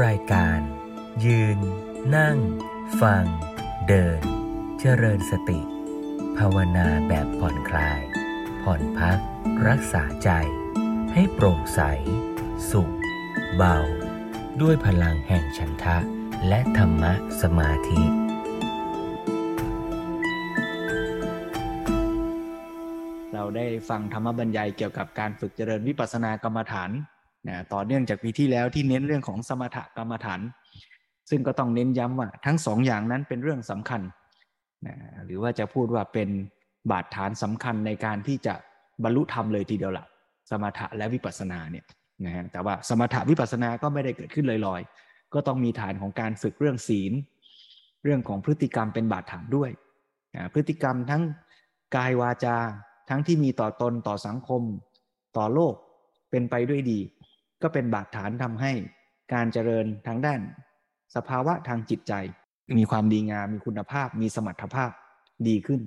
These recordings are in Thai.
รายการ ยืน นั่ง ฟัง เดิน เจริญสติ ภาวนาแบบผ่อนคลาย ผ่อนพัก รักษาใจ ให้โปร่งใส สุข เบา ด้วยพลังแห่งฉันทะ และธรรมะสมาธิเราได้ฟังธรรมบรรยายเกี่ยวกับการฝึกเจริญวิปัสสนากรรมฐาน นะต่อเนื่องจากปีที่แล้วที่เน้นเรื่องของสมถกรรมฐาน ซึ่งก็ต้องเน้นย้ำว่าทั้งสองอย่างนั้นเป็นเรื่องสำคัญนะหรือว่าจะพูดว่าเป็นบาดฐานสำคัญในการที่จะบรรลุธรรมเลยทีเดียวละสมถะและวิปัสสนาเนี่ยนะฮะแต่ว่าสมถะวิปัสสนาก็ไม่ได้เกิดขึ้นลอยๆ ก็ต้องมีฐานของการฝึกเรื่องศีล เรื่องของพฤติกรรมเป็นบาดฐานด้วยนะพฤติกรรมทั้งกายวาจา ทั้งที่มีต่อตนต่อสังคม ต่อโลกเป็นไปด้วยดี ก็เป็นบาดฐานทำให้การเจริญทางด้าน สภาวะทางจิตใจ มีความดีงามมีคุณภาพ มีสมรรถภาพดีขึ้น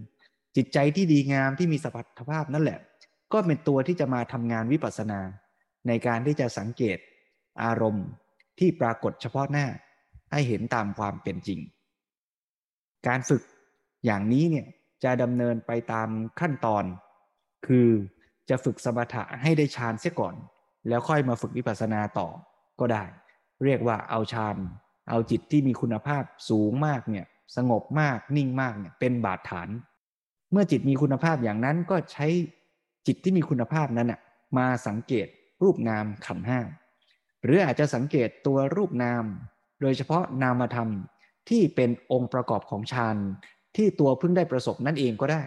จิตใจที่ดีงามที่มีสมรรถภาพนั่นแหละ ก็เป็นตัวที่จะมาทำงานวิปัสสนา ในการที่จะสังเกต อารมณ์ที่ปรากฏเฉพาะหน้า ให้เห็นตามความเป็นจริง การฝึกอย่างนี้เนี่ยจะดำเนินไปตามขั้นตอน คือจะฝึกสมถะให้ได้ฌานเสียก่อน แล้วค่อยมาฝึกวิปัสสนาต่อก็ได้ เรียกว่าเอาฌานเอาจิตที่มีคุณภาพสูงมากเนี่ยสงบมากนิ่งมากเนี่ยเป็นบาดฐาน เมื่อจิตมีคุณภาพอย่างนั้นก็ใช้จิตที่มีคุณภาพนั้นน่ะมาสังเกตรูปนามขันห้าหรืออาจจะสังเกตตัวรูปนาม โดยเฉพาะนามธรรมที่เป็นองค์ประกอบของฌานที่ตัวเพิ่งได้ประสบนั่นเองก็ได้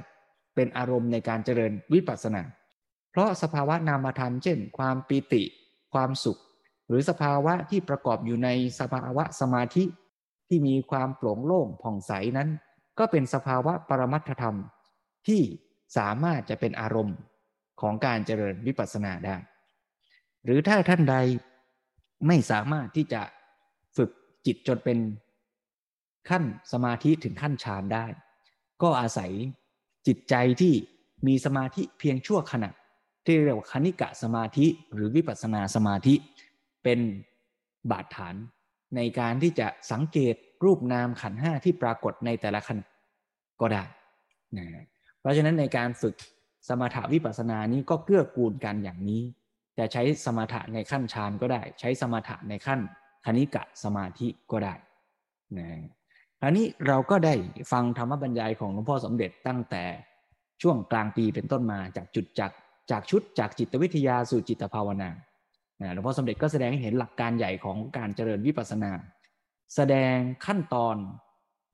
เป็นอารมณ์ในการเจริญวิปัสสนา เพราะสภาวะนามธรรมเช่น ความปิติ ความสุข หรือสภาวะที่ประกอบอยู่ในสภาวะสมาธิที่มีความโปร่งโล่งผ่องใสนั้น ก็เป็นสภาวะปรมัตถธรรม ที่สามารถจะเป็นอารมณ์ของการเจริญวิปัสสนาได้ หรือถ้าท่านใดไม่สามารถที่จะฝึกจิตจนเป็นขั้นสมาธิถึงขั้นฌานได้ ก็อาศัยจิตใจที่มีสมาธิเพียงชั่วขณะ ที่เรียกว่าคณิกะสมาธิหรือวิปัสนาสมาธิ เป็นบาดฐานในการที่จะสังเกตรูปนามขันห้าที่ปรากฏในแต่ละขณะก็ได้นะเพราะฉะนั้นในการฝึกสมถาวิปัสสนานี้ก็เกื้อกูลกันอย่างนี้ จะใช้สมถะในขั้นฌานก็ได้ ใช้สมถะในขั้นคณิกะสมาธิก็ได้นะคราวนี้เราก็ได้ฟังธรรมบรรยายของหลวงพ่อสมเด็จตั้งแต่ช่วงกลางปีเป็นต้นมาจากจุดจาก จากชุดจากจิตวิทยาสู่จิตภาวนาหลวงพ่อสมเด็จก็แสดงให้เห็นหลักการใหญ่ของการเจริญวิปัสสนา แสดงขั้นตอน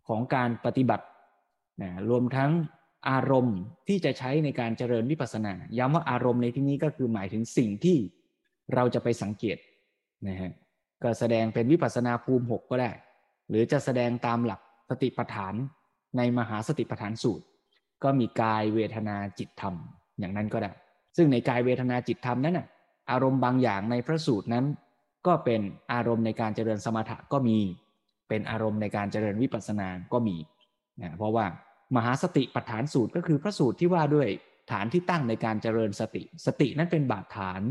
ของการปฏิบัติรวมทั้งอารมณ์ที่จะใช้ในการเจริญวิปัสสนา ย้ำว่าอารมณ์ในที่นี้ก็คือหมายถึงสิ่งที่เราจะไปสังเกตนะฮะก็แสดงเป็นวิปัสสนาภูมิหกก็ได้ หรือจะแสดงตามหลักสติปัฏฐานในมหาสติปัฏฐานสูตร ก็มีกายเวทนาจิตธรรม อย่างนั้นก็ได้ ซึ่งในกายเวทนาจิตธรรมนั้นน่ะอารมณ์บางอย่างในพระสูตรนั้น ก็เป็นอารมณ์ในการเจริญสมถะก็มี เป็นอารมณ์ในการเจริญวิปัสสนาก็มีนะเพราะว่ามหาสติปัฏฐานสูตรก็คือพระสูตรที่ว่าด้วยฐานที่ตั้งในการเจริญสติ สตินั้นเป็นบาดฐาน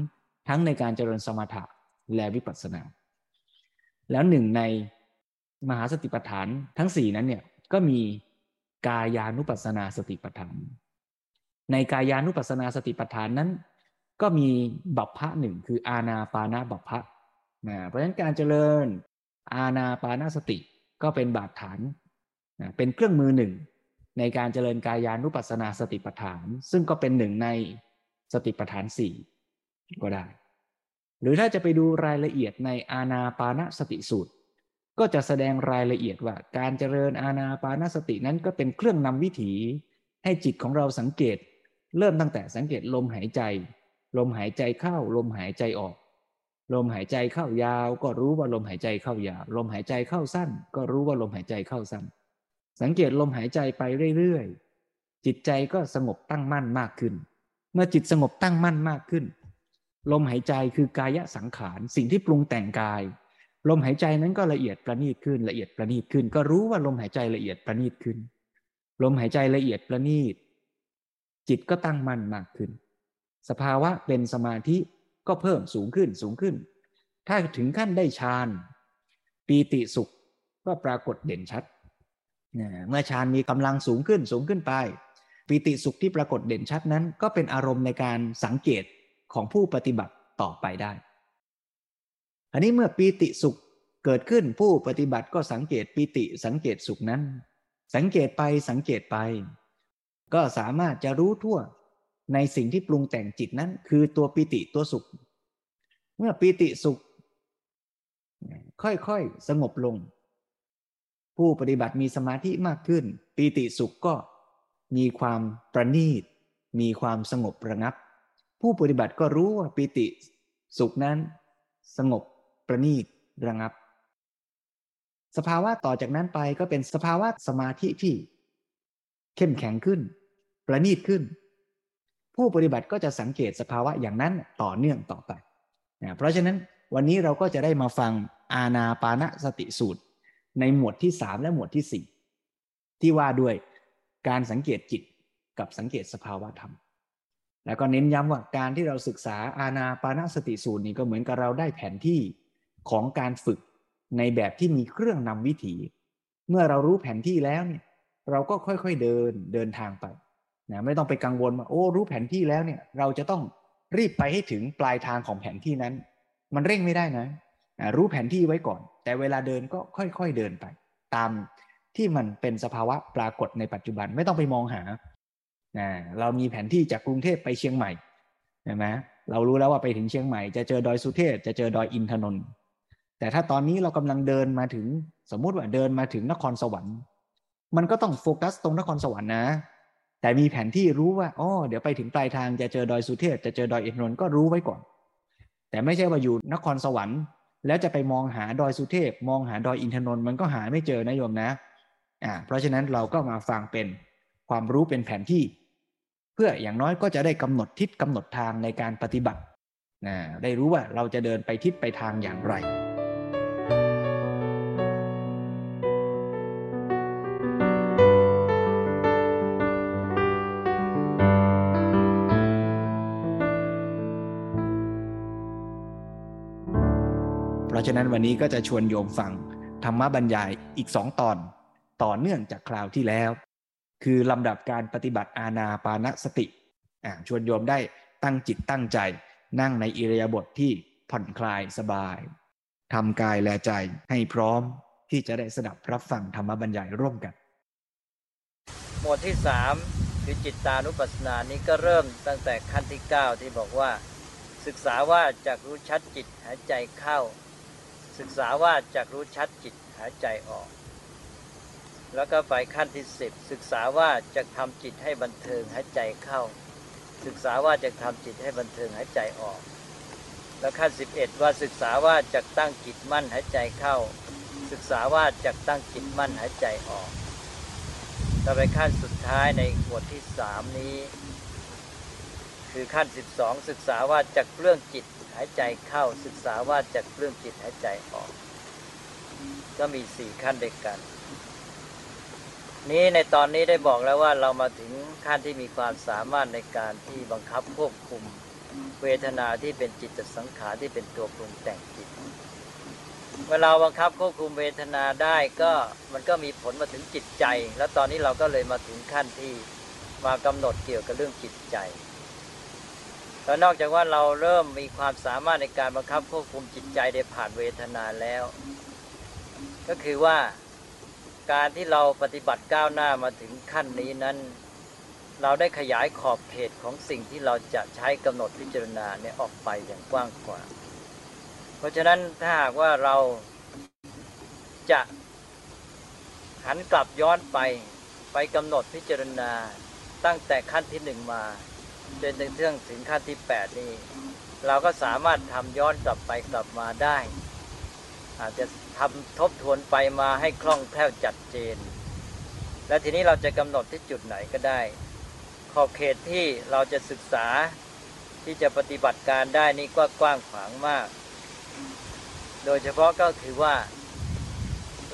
ทั้งในการเจริญสมถะและวิปัสสนา แล้วหนึ่งในมหาสติปัฏฐานทั้งสี่นั้นเนี่ยก็มีกายานุปัสสนาสติปัฏฐาน ในกายานุปัสสนาสติปัฏฐานนั้น ก็มีบัพพะหนึ่งคืออาณาปานาบัพพะนะเพราะฉะนั้นการเจริญอาณาปานาสติก็เป็นบาดฐานนะเป็นเครื่องมือหนึ่ง ในการเจริญกายานุปัสสนาสติปัฏฐาน ซึ่งก็เป็นหนึ่งในสติปัฏฐานสี่ก็ได้ หรือถ้าจะไปดูรายละเอียดในอาณาปานาสติสูตร ก็จะแสดงรายละเอียดว่า การเจริญอาณาปานาสตินั้นก็เป็นเครื่องนำวิถีให้จิตของเราสังเกต เริ่มตั้งแต่สังเกตลมหายใจ ลมหายใจเข้า ลมหายใจออก ลมหายใจเข้ายาว ก็รู้ว่าลมหายใจเข้ายาว ลมหายใจเข้าสั้น ก็รู้ว่าลมหายใจเข้าสั้น สังเกตลมหายใจไปเรื่อยๆจิตใจก็สงบตั้งมั่นมากขึ้น เมื่อจิตสงบตั้งมั่นมากขึ้น ลมหายใจคือกายสังขารสิ่งที่ปรุงแต่งกาย ลมหายใจนั้นก็ละเอียดประณีตขึ้นละเอียดประณีตขึ้น ก็รู้ว่าลมหายใจละเอียดประณีตขึ้น ลมหายใจละเอียดประณีต จิตก็ตั้งมั่นมากขึ้น สภาวะเป็นสมาธิก็เพิ่มสูงขึ้นสูงขึ้น ถ้าถึงขั้นได้ฌานปีติสุขก็ปรากฏเด่นชัด เมื่อฌานมีกำลังสูงขึ้นสูงขึ้นไป ปีติสุขที่ปรากฏเด่นชัดนั้น ก็เป็นอารมณ์ในการสังเกตของผู้ปฏิบัติต่อไปได้ อันนี้เมื่อปีติสุขเกิดขึ้นผู้ปฏิบัติก็สังเกตปีติสังเกตสุขนั้น สังเกตไปสังเกตไป ก็สามารถจะรู้ทั่วในสิ่งที่ปรุงแต่งจิตนั้น คือตัวปีติตัวสุข เมื่อปีติสุข ค่อยๆ สงบลง ผู้ปฏิบัติมีสมาธิมากขึ้นปีติสุขก็มีความประณีต มีความสงบระงับ ผู้ปฏิบัติก็รู้ว่าปีติสุขนั้น สงบประณีตระงับ สภาวะต่อจากนั้นไปก็เป็นสภาวะสมาธิที่ เข้มแข็งขึ้น ประณีตขึ้น ผู้ปฏิบัติก็จะสังเกตสภาวะอย่างนั้นต่อเนื่องต่อไปนะเพราะฉะนั้นวันนี้เราก็จะได้มาฟังอาณาปานสติสูตร ในหมวดที่สามและหมวดที่สี่ที่ว่าด้วยการสังเกตจิตกับสังเกตสภาวะธรรม แล้วก็เน้นย้ำว่าการที่เราศึกษาอาณาปานสติสูตรนี้ก็เหมือนกับเราได้แผนที่ของการฝึกในแบบที่มีเครื่องนำวิถี เมื่อเรารู้แผนที่แล้วเนี่ยเราก็ค่อยๆเดินเดินทางไป นะไม่ต้องไปกังวลว่าโอ้รู้แผนที่แล้วเนี่ย เราจะต้องรีบไปให้ถึงปลายทางของแผนที่นั้น มันเร่งไม่ได้นะรู้แผนที่ไว้ก่อน แต่เวลาเดินก็ค่อยๆเดินไป ตามที่มันเป็นสภาวะปรากฏในปัจจุบันไม่ต้องไปมองหานะเรามีแผนที่จากกรุงเทพไปเชียงใหม่ใช่ไหมเรารู้แล้วว่าไปถึงเชียงใหม่จะเจอดอยสุเทพจะเจอดอยอินทนนท์แต่ถ้าตอนนี้เรากำลังเดินมาถึงสมมุติว่าเดินมาถึงนครสวรรค์ มันก็ต้องโฟกัสตรงนครสวรรค์นะ แต่มีแผนที่รู้ว่าอ๋อเดี๋ยวไปถึงปลายทางจะเจอดอยสุเทพจะเจอดอยอินทนนท์ก็รู้ไว้ก่อน แต่ไม่ใช่ว่าอยู่นครสวรรค์ แล้วจะไปมองหาดอยสุเทพ มองหาดอยอินทนนท์มันก็หาไม่เจอนะโยมนะอ่าเพราะฉะนั้นเราก็มาฟังเป็นความรู้เป็นแผนที่ เพื่ออย่างน้อยก็จะได้กำหนดทิศกำหนดทางในการปฏิบัตินะได้รู้ว่าเราจะเดินไปทิศไปทางอย่างไร ราะฉะนั้นวันนี้ก็จะชวนโยมฟังธรรมบรรยายอีกสองตอนต่อเนื่องจากคราวที่แล้ว คือลำดับการปฏิบัติอาณาปานสติชวนโยมได้ตั้งจิตตั้งใจ นั่งในอิริยาบถทที่ผ่อนคลายสบายทำกายแลใจให้พร้อมที่จะได้สดับรับฟังธรรมบรรยายร่วมกัน หมวดที่สามคือจิตตานุปัสสนานี้ก็เริ่มตั้งแต่ขั้นที่เก้าที่บอกว่า ศึกษาว่าจากรู้ชัดจิตหายใจเข้า ศึกษาว่าจากรู้ชัดจิตหายใจออก แล้วก็ไปขั้นที่สิบศึกษาว่าจะทำจิตให้บันเทิงหายใจเข้า ศึกษาว่าจะทำจิตให้บันเทิงหายใจออก แล้วขั้นสิบเอ็ดว่าศึกษาว่าจะตั้งจิตมั่นหายใจเข้า ศึกษาว่าจะตั้งจิตมั่นหายใจออกต่อไปขั้นสุดท้ายในบทที่สามนี้ คือขั้นสิบสองศึกษาว่าจะเรื่องจิต หายใจเข้าศึกษาว่าจะเรื่องจิตหายใจออก ก็มีสี่ขั้นด้วยกัน นี้ในตอนนี้ได้บอกแล้วว่าเรามาถึงขั้นที่มีความสามารถในการที่บังคับควบคุม เวทนาที่เป็นจิตสังขารที่เป็นตัวปรุงแต่งจิตเมื่อเราบังคับควบคุมเวทนาได้ก็มันก็มีผลมาถึงจิตใจ แล้วตอนนี้เราก็เลยมาถึงขั้นที่มากำหนดเกี่ยวกับเรื่องจิตใจ แล้วนอกจากว่าเราเริ่มมีความสามารถในการบังคับควบคุมจิตใจได้ผ่านเวทนาแล้ว ก็คือว่าการที่เราปฏิบัติก้าวหน้ามาถึงขั้นนี้นั้น เราได้ขยายขอบเขตของสิ่งที่เราจะใช้กำหนดพิจารณาเนี่ยออกไปอย่างกว้างกว่าเพราะฉะนั้นถ้าหากว่าเราจะหันกลับย้อนไปไปกำหนดพิจารณาตั้งแต่ขั้นที่หนึ่งมา จนถึงเรื่องถึงขั้นที่แปดนี้เราก็สามารถทำย้อนกลับไปกลับมาได้ อาจจะทำทบทวนไปมาให้คล่องแคล่วจัดเจน และทีนี้เราจะกำหนดที่จุดไหนก็ได้ ขอบเขตที่เราจะศึกษาที่จะปฏิบัติการได้นี่ก็กว้างขวางมาก โดยเฉพาะก็คือว่า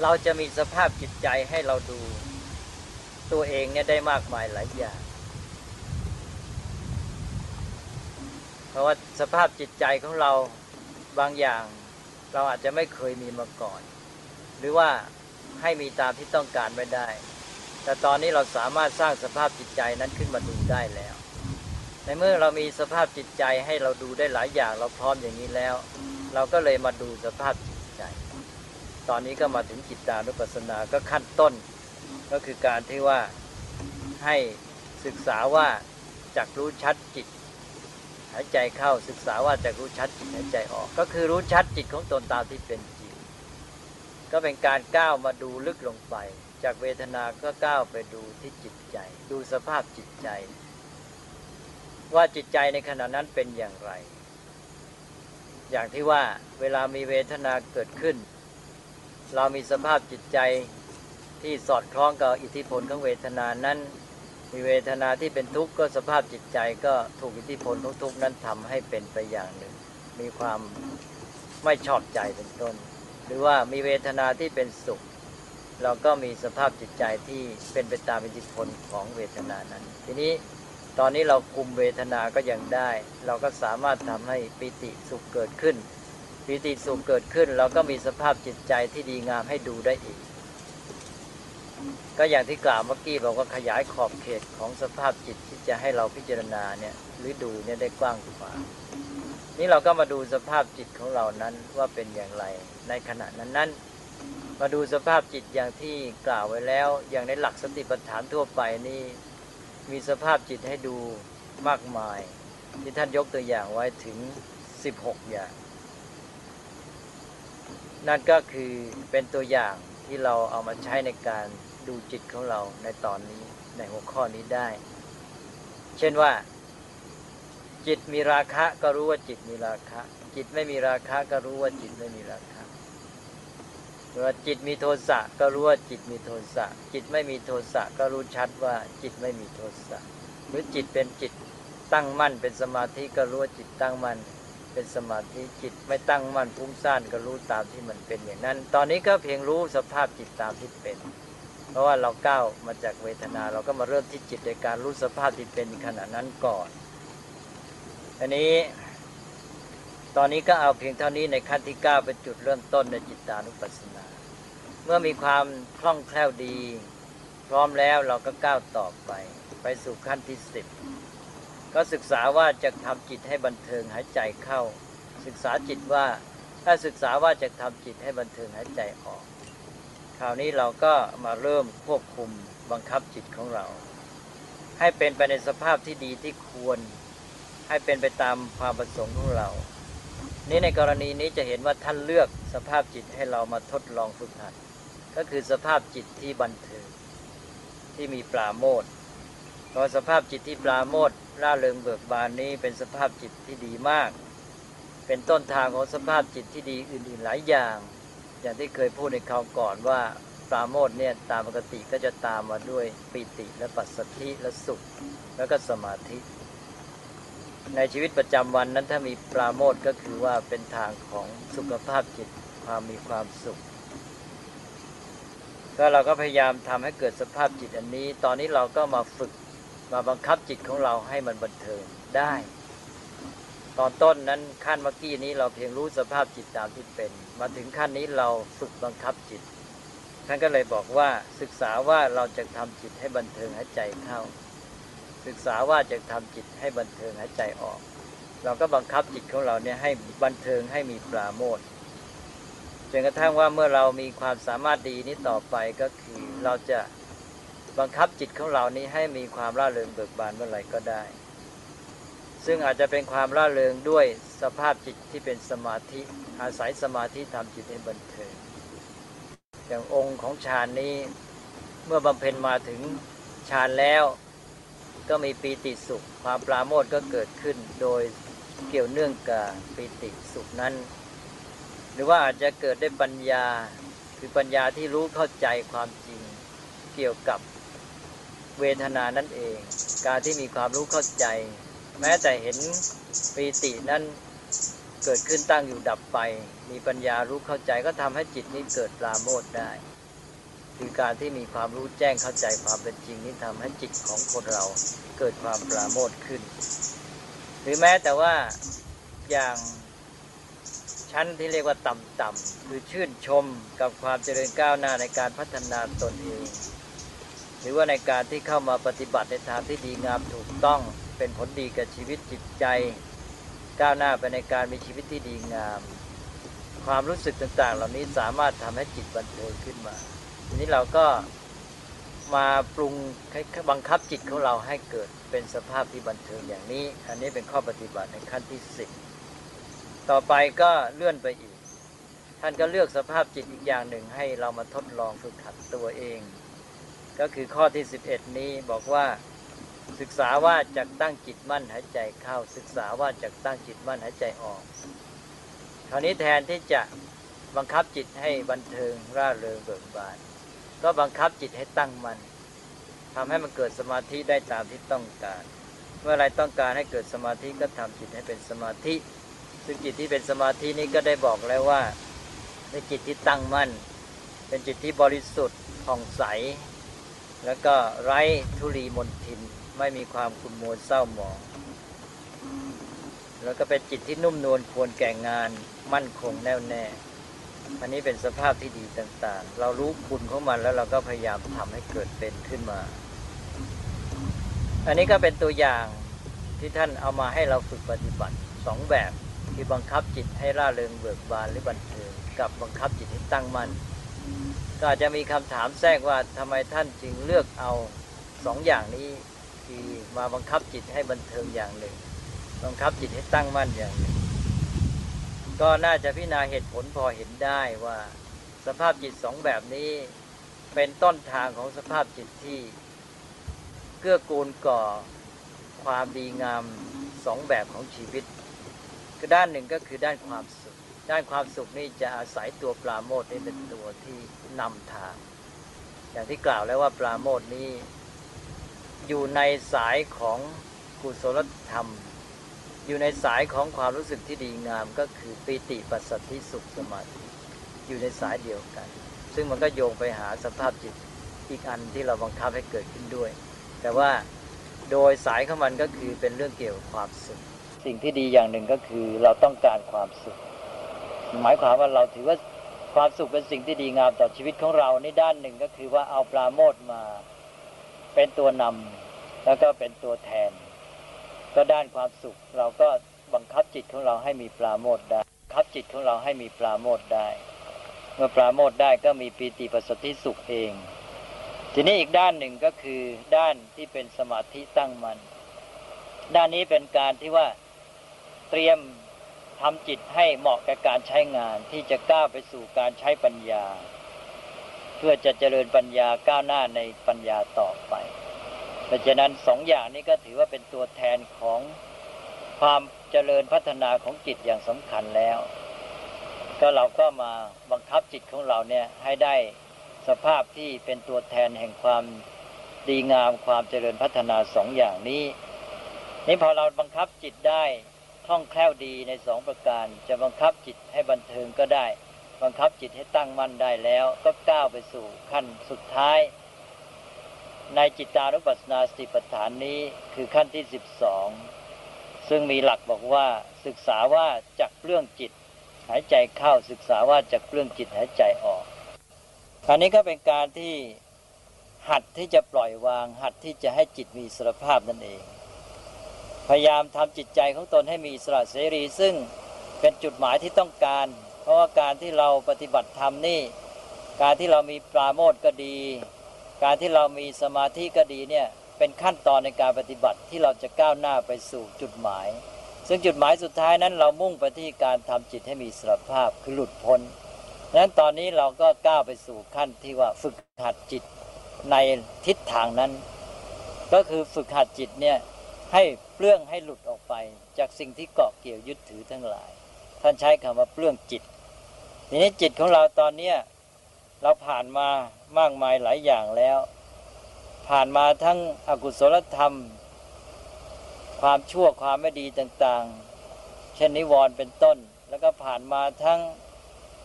เราจะมีสภาพจิตใจให้เราดู ตัวเองเนี่ยได้มากมายหลายอย่าง เพราะว่าสภาพจิตใจของเราบางอย่าง เราอาจจะไม่เคยมีมาก่อน หรือว่าให้มีตามที่ต้องการไม่ได้ แต่ตอนนี้เราสามารถสร้างสภาพจิตใจนั้นขึ้นมาดูได้แล้ว ในเมื่อเรามีสภาพจิตใจให้เราดูได้หลายอย่าง เราพร้อมอย่างนี้แล้ว เราก็เลยมาดูสภาพจิตใจ ตอนนี้ก็มาถึงจิตตานุปัสสนาก็ขั้นต้น ก็คือการที่ว่าให้ศึกษาว่าจักรู้ชัดจิต หายใจเข้าศึกษาว่าจักรู้ชัดจิตหายใจออก ก็คือรู้ชัดจิตของตนตามที่เป็นจริง ก็เป็นการก้าวมาดูลึกลงไป จากเวทนาก็ก้าวไปดูที่จิตใจ ดูสภาพจิตใจ ว่าจิตใจในขณะนั้นเป็นอย่างไร อย่างที่ว่าเวลามีเวทนาเกิดขึ้น เรามีสภาพจิตใจที่สอดคล้องกับอิทธิพลของเวทนานั้น มีเวทนาที่เป็นทุกข์ก็สภาพจิตใจก็ถูกอิทธิพลของทุกข์นั้นทำให้เป็นไปอย่างหนึ่ง มีความไม่ชอบใจเป็นต้น หรือว่ามีเวทนาที่เป็นสุข เราก็มีสภาพจิตใจที่เป็นไปตามอิทธิพลของเวทนานั้น ทีนี้ตอนนี้เราคุมเวทนาก็ยังได้ เราก็สามารถทำให้ปิติสุขเกิดขึ้นปิติสุขเกิดขึ้น เราก็มีสภาพจิตใจที่ดีงามให้ดูได้อีก ก็อย่างที่กล่าวเมื่อกี้บอกว่าขยายขอบเขตของสภาพจิตที่จะให้เราพิจารณาเนี่ยหรือดูเนี่ยได้กว้างกว่านี่เราก็มาดูสภาพจิตของเรานั้นว่าเป็นอย่างไร ในขณะนั้นนั้นมาดูสภาพจิตอย่างที่กล่าวไว้แล้ว อย่างในหลักสติปัฏฐานทั่วไปนี่มีสภาพจิตให้ดูมากมาย ที่ท่านยกตัวอย่างไว้ถึง 16 อย่าง นั่นก็คือเป็นตัวอย่างที่เราเอามาใช้ในการ ดูจิตของเราในตอนนี้ในหัวข้อนี้ได้ เช่นว่า จิตมีราคะก็รู้ว่าจิตมีราคะ จิตไม่มีราคะก็รู้ว่าจิตไม่มีราคะหรือว่าจิตมีโทสะก็รู้ว่าจิตมีโทสะ จิตไม่มีโทสะก็รู้ชัดว่าจิตไม่มีโทสะ หรือจิตเป็นจิตตั้งมั่นเป็นสมาธิก็รู้ว่าจิตตั้งมั่นเป็นสมาธิจิตไม่ตั้งมั่นฟุ้งซ่านก็รู้ตามที่มันเป็นอย่างนั้น ตอนนี้ก็เพียงรู้สภาพจิตตามที่เป็น เพราะว่าเราก้าวมาจากเวทนา เราก็มาเริ่มที่จิตในการรู้สภาพที่เป็นขณะนั้นก่อน อันนี้ตอนนี้ก็เอาเพียงเท่านี้ในขั้นที่ 9 เป็นจุดเริ่มต้นในจิตานุปัสสนา เมื่อมีความคล่องแคล่วดี พร้อมแล้วเราก็ก้าวต่อไป ไปสู่ขั้นที่สิบก็ศึกษาว่าจะทำจิตให้บันเทิงหายใจเข้า ศึกษาจิตว่าถ้าศึกษาว่าจะทำจิตให้บันเทิงหายใจออก คราวนี้เราก็มาเริ่มควบคุมบังคับจิตของเรา ให้เป็นไปในสภาพที่ดีที่ควร ให้เป็นไปตามความประสงค์ของเรา นี่ในกรณีนี้จะเห็นว่าท่านเลือกสภาพจิตให้เรามาทดลองฝึกหัด ก็คือสภาพจิตที่บันเทิงที่มีปราโมทเพราะสภาพจิตที่ปราโมทร่าเริงเบิกบานนี้เป็นสภาพจิตที่ดีมาก เป็นต้นทางของสภาพจิตที่ดีอื่นๆหลายอย่าง อย่างที่เคยพูดในคราวก่อนว่าปราโมทเนี่ยตามปกติก็จะตามมาด้วยปิติและปัสสธิและสุข แล้วก็สมาธิ ในชีวิตประจำวันนั้นถ้ามีปราโมทก็คือว่าเป็นทางของสุขภาพจิตความมีความสุข ก็เราก็พยายามทำให้เกิดสภาพจิตอันนี้ ตอนนี้เราก็มาฝึกมาบังคับจิตของเราให้มันบันเทิงได้ ตอนต้นนั้นขั้นเมื่อกี้นี้เราเพียงรู้สภาพจิตตามที่เป็น มาถึงขั้นนี้เราฝึกบังคับจิต ท่านก็เลยบอกว่าศึกษาว่าเราจะทำจิตให้บันเทิงหายใจเข้า ศึกษาว่าจะทำจิตให้บันเทิงหายใจออก เราก็บังคับจิตของเราเนี่ยให้บันเทิงให้มีปราโมทจนกระทั่งว่าเมื่อเรามีความสามารถดีนี้ต่อไปก็คือเราจะบังคับจิตของเรานี้ให้มีความร่าเริงเบิกบานเมื่อไหร่ก็ได้ ซึ่งอาจจะเป็นความร่าเริงด้วยสภาพจิตที่เป็นสมาธิ อาศัยสมาธิทำจิตให้บันเทิงอย่างองค์ของฌานนี้เมื่อบำเพ็ญมาถึงฌานแล้วก็มีปีติสุข ความปราโมทก็เกิดขึ้นโดยเกี่ยวเนื่องกับปีติสุขนั้น หรือว่าอาจจะเกิดได้ปัญญาคือปัญญาที่รู้เข้าใจความจริงเกี่ยวกับเวทนานั่นเอง การที่มีความรู้เข้าใจ แม้แต่เห็นปีตินั้นเกิดขึ้นตั้งอยู่ดับไป มีปัญญารู้เข้าใจก็ทำให้จิตนี้เกิดปราโมทได้ คือการที่มีความรู้แจ้งเข้าใจความเป็นจริงนี้ทำให้จิตของคนเราเกิดความปราโมทขึ้น หรือแม้แต่ว่าอย่างชั้นที่เรียกว่าต่ำๆคือชื่นชมกับความเจริญก้าวหน้าในการพัฒนาตนเอง หรือว่าในการที่เข้ามาปฏิบัติในทางที่ดีงามถูกต้อง เป็นผลดีกับชีวิตจิตใจ ก้าวหน้าไปในการมีชีวิตที่ดีงาม ความรู้สึกต่างๆ เหล่านี้สามารถทำให้จิตบันเทิงขึ้นมา ทีนี้เราก็มาปรุงบังคับจิตของเราให้เกิดเป็นสภาพที่บันเทิงอย่างนี้ อันนี้เป็นข้อปฏิบัติในขั้นที่สิบต่อไปก็เลื่อนไปอีก ท่านก็เลือกสภาพจิตอีกอย่างหนึ่งให้เรามาทดลองฝึกขัดตัวเอง ก็คือข้อที่ 11 นี้บอกว่า ศึกษาว่าจะตั้งจิตมั่นหายใจเข้า ศึกษาว่าจะตั้งจิตมั่นหายใจออกคราวนี้แทนที่จะบังคับจิตให้บันเทิงร่าเริงเบิกบาน ก็บังคับจิตให้ตั้งมัน่นทำให้มันเกิดสมาธิได้ตามที่ต้องการ เมื่อไรต้องการให้เกิดสมาธิก็ทำจิตให้เป็นสมาธิ ซึ่งจิตที่เป็นสมาธินี้ก็ได้บอกแล้วว่าเป็นจิตที่ตั้งมั่น เป็นจิตที่บริสุทธิ์ผ่องใส แล้วก็ไร้ทุลีมนทิน ไม่มีความขุ่นมัวเศร้าหมอง แล้วก็เป็นจิตที่นุ่มนวลควรแก่งานมั่นคงแน่วแน่ อันนี้เป็นสภาพที่ดีต่างๆ เรารู้คุณของมันแล้วเราก็พยายามทำให้เกิดเป็นขึ้นมา อันนี้ก็เป็นตัวอย่างที่ท่านเอามาให้เราฝึกปฏิบัติสองแบบคือบังคับจิตให้ร่าเริงเบิกบานหรือบันเทิงกับบังคับจิตให้ตั้งมัน่นก็อาจจะมีคำถามแทรกว่าทำไมท่านจึงเลือกเอาสองอย่างนี้ คือมาบังคับจิตให้บันเทิงอย่างหนึ่ง บังคับจิตให้ตั้งมั่นอย่างหนึ่ง ก็น่าจะพิจารณาเหตุผลพอเห็นได้ว่า สภาพจิตสองแบบนี้เป็นต้นทางของสภาพจิตที่เกื้อกูลก่อความดีงามสองแบบของชีวิตก็ด้านหนึ่งก็คือด้านความสุข ด้านความสุขนี่จะอาศัยตัวปราโมทนี่เป็นตัวที่นำทาง อย่างที่กล่าวแล้วว่าปราโมทนี้ อยู่ในสายของกุศลธรรม อยู่ในสายของความรู้สึกที่ดีงามก็คือปีติปัสสัทธิสุขสมาธิอยู่ในสายเดียวกัน ซึ่งมันก็โยงไปหาสภาพจิตอีกอันที่เราบังคับให้เกิดขึ้นด้วย แต่ว่าโดยสายของมันก็คือเป็นเรื่องเกี่ยวกับความสุข สิ่งที่ดีอย่างหนึ่งก็คือเราต้องการความสุข หมายความว่าเราถือว่าความสุขเป็นสิ่งที่ดีงามต่อชีวิตของเราในด้านหนึ่งก็คือว่าเอาปราโมทมา เป็นตัวนำแล้วก็เป็นตัวแทน ก็ด้านความสุข เราก็บังคับจิตของเราให้มีปราโมทได้คับจิตของเราให้มีปราโมทได้ เมื่อปราโมทได้ก็มีปีติปัสสติสุขเอง ทีนี้อีกด้านหนึ่งก็คือด้านที่เป็นสมาธิตั้งมัน ด้านนี้เป็นการที่ว่าเตรียมทำจิตให้เหมาะกับการใช้งานที่จะก้าวไปสู่การใช้ปัญญา เพื่อจะเจริญปัญญาก้าวหน้าในปัญญาต่อไปดังนั้นสองอย่างนี้ก็ถือว่าเป็นตัวแทนของความเจริญพัฒนาของจิตอย่างสำคัญแล้ว ก็เราก็มาบังคับจิตของเราเนี่ยให้ได้สภาพที่เป็นตัวแทนแห่งความดีงามความเจริญพัฒนาสองอย่างนี้ นี่พอเราบังคับจิตได้คล่องแคล่วดีในสองประการ จะบังคับจิตให้บันเทิงก็ได้ บังคับจิตให้ตั้งมั่นได้แล้ว ก็ก้าวไปสู่ขั้นสุดท้าย ในจิตานุปัสสนาสติปัฏฐานนี้คือขั้นที่สิบสองซึ่งมีหลักบอกว่าศึกษาว่าจักเรื่องจิต หายใจเข้าศึกษาว่าจักเรื่องจิตหายใจออกอันนี้ก็เป็นการที่หัดที่จะปล่อยวาง หัดที่จะให้จิตมีสรภาพนั่นเอง พยายามทำจิตใจของตนให้มีสระเสรีซึ่งเป็นจุดหมายที่ต้องการ ราะว่าการที่เราปฏิบัติธรรมนี่ การที่เรามีปราโมทก็ดี การที่เรามีสมาธิก็ดีเนี่ยเป็นขั้นตอนในการปฏิบัติที่เราจะก้าวหน้าไปสู่จุดหมาย ซึ่งจุดหมายสุดท้ายนั้นเรามุ่งไปที่การทำจิตให้มีสรภาพคือหลุดพ้นนั้นตอนนี้เราก็ก้าวไปสู่ขั้นที่ว่าฝึกหัดจิตในทิศทางนั้น ก็คือฝึกหัดจิตเนี่ยให้เปลื้องให้หลุดออกไป จากสิ่งที่เกาะเกี่ยวยึดถือทั้งหลาย ท่านใช้คำว่าเปลื้องจิต ทีนี้จิตของเราตอนเนี้เราผ่านมามากมายหลายอย่างแล้ว ผ่านมาทั้งอกุศลธรรม ความชั่วความไม่ดีต่างๆ เช่นนิวรณ์เป็นต้น แล้วก็ผ่านมาทั้ง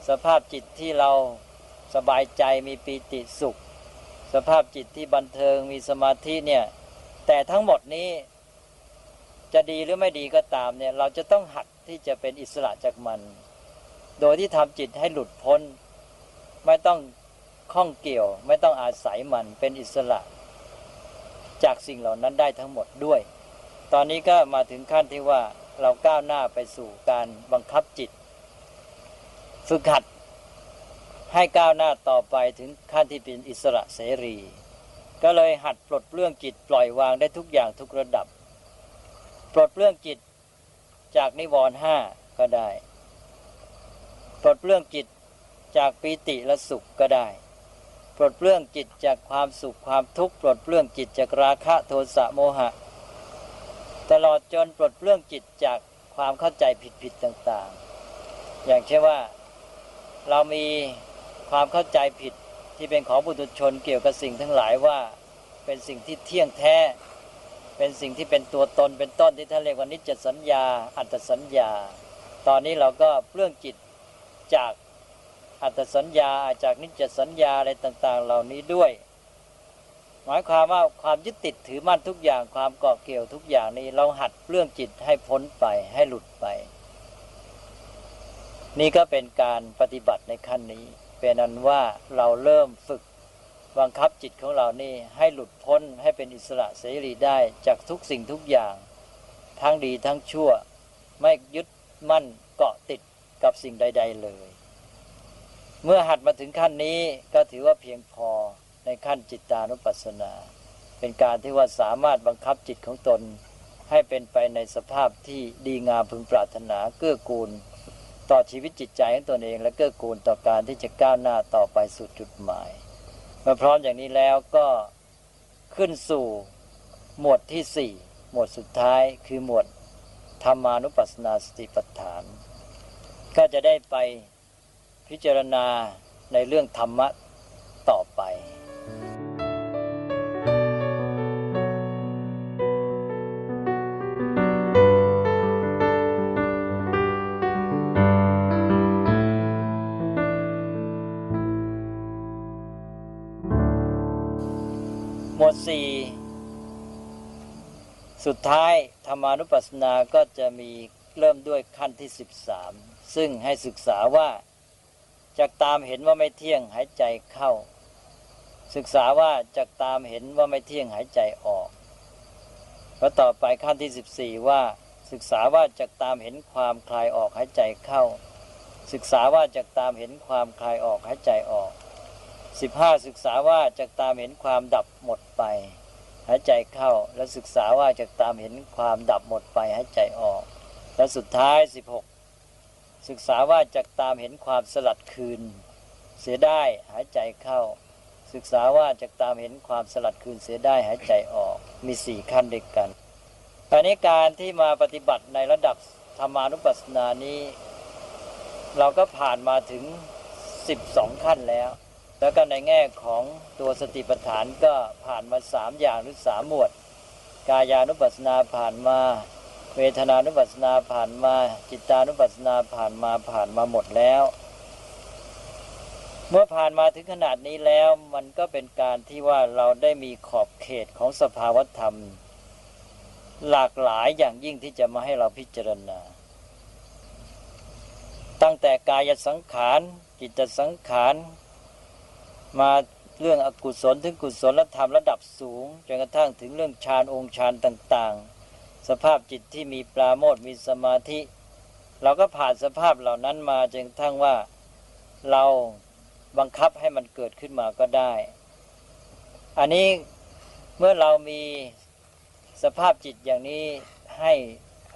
สภาพจิตที่เราสบายใจมีปีติสุข สภาพจิตที่บันเทิงมีสมาธิเนี่ย แต่ทั้งหมดนี้จะดีหรือไม่ดีก็ตามเนี่ย เราจะต้องหัดที่จะเป็นอิสระจากมัน โดยที่ทำจิตให้หลุดพ้น ไม่ต้องข้องเกี่ยว ไม่ต้องอาศัยมันเป็นอิสระ จากสิ่งเหล่านั้นได้ทั้งหมดด้วย ตอนนี้ก็มาถึงขั้นที่ว่าเราก้าวหน้าไปสู่การบังคับจิต ฝึกหัดให้ก้าวหน้าต่อไปถึงขั้นที่เป็นอิสระเสรี ก็เลยหัดปลดเปลื้องจิตปล่อยวางได้ทุกอย่างทุกระดับ ปลดเปลื้องจิตจากนิวรณ์ห้าก็ได้ ปลดเปลื้องจิตจากปีติและสุขก็ได้ ปลดเปลื้องจิตจากความสุขความทุกข์ปลดเปลื้องจิตจากราคะโทสะโมหะ ตลอดจนปลดเปลื้องจิตจากความเข้าใจผิดๆต่างๆ อย่างเช่นว่าเรามีความเข้าใจผิดที่เป็นของบุตุชนเกี่ยวกับสิ่งทั้งหลายว่าเป็นสิ่งที่เที่ยงแท้ เป็นสิ่งที่เป็นตัวตนเป็นต้นที่ท่านเรียกว่านิจสัญญา อัตสัญญา ตอนนี้เราก็เปลื้องจิต จากอัตสัญญาจากนิจสัญญาอะไรต่าง ๆ เหล่านี้ด้วย หมายความว่าความยึดติดถือมั่นทุกอย่างความเกาะเกี่ยวทุกอย่างนี้เราหัดเปลื้องจิตให้พ้นไปให้หลุดไป นี่ก็เป็นการปฏิบัติในขั้นนี้ เป็นอันว่าเราเริ่มฝึกบังคับจิตของเรานี่ให้หลุดพ้นให้เป็นอิสระเสรีได้จากทุกสิ่งทุกอย่าง ทั้งดีทั้งชั่ว ไม่ยึดมั่นเกาะติด กับสิ่งใด ๆเลย เมื่อหัดมาถึงขั้นนี้ก็ถือว่าเพียงพอในขั้นจิตานุปัสสนา เป็นการที่ว่าสามารถบังคับจิตของตน ให้เป็นไปในสภาพที่ดีงามพึงปรารถนาเกื้อกูล ต่อชีวิตจิตใจของตนเอง และเกื้อกูลต่อการที่จะก้าวหน้าต่อไปสู่จุดหมายเมื่อพร้อมอย่างนี้แล้วก็ขึ้นสู่หมวดที่สี่หมวดสุดท้ายคือหมวดธรรมานุปัสสนาสติปัฏฐาน ก็จะได้ไปพิจารณาในเรื่องธรรมะต่อไปหมวดสี่สุดท้ายธรรมานุปัสสนาก็จะมีเริ่มด้วยขั้นที่ 13 ซึ่งให้ศึกษาว่าจากตามเห็นว่าไม่เที่ยงหายใจเข้า ศึกษาว่าจากตามเห็นว่าไม่เที่ยงหายใจออกแล้วต่อไปขั้นที่ 14 ว่า ศึกษาว่าจากตามเห็นความคลายออกหายใจเข้า ศึกษาว่าจากตามเห็นความคลายออกหายใจออก 15 ศึกษาว่าจากตามเห็นความดับหมดไป หายใจเข้า และศึกษาว่าจากตามเห็นความดับหมดไปหายใจออก และสุดท้าย 16 ศึกษาว่าจากตามเห็นความสลัดคืน เสียได้หายใจเข้า ศึกษาว่าจากตามเห็นความสลัดคืนเสียได้หายใจออกมีสี่ขั้นเด็กกันตอนนี้การที่มาปฏิบัติในระดับธรรมานุปัสสนานี้ เราก็ผ่านมาถึง 12 ขั้นแล้ว แล้วก็ในแง่ของตัวสติปัฏฐานก็ผ่านมาสามอย่างหรือสามหมวด กายานุปัสสนาผ่านมา เวทนานุปัสสนาผ่านมา จิตานุปัสสนาผ่านมาผ่านมาหมดแล้ว เมื่อผ่านมาถึงขนาดนี้แล้วมันก็เป็นการที่ว่าเราได้มีขอบเขตของสภาวธรรม หลากหลายอย่างยิ่งที่จะมาให้เราพิจารณา ตั้งแต่กายสังขารจิตสังขารมาเรื่องอกุศลถึงกุศลธรรมระดับสูงจนกระทั่งถึงเรื่องฌานองค์ฌานต่างๆ สภาพจิตที่มีปราโมทมีสมาธิ เราก็ผ่านสภาพเหล่านั้นมาจนทั่งว่าเราบังคับให้มันเกิดขึ้นมาก็ได้ อันนี้เมื่อเรามีสภาพจิตอย่างนี้ให้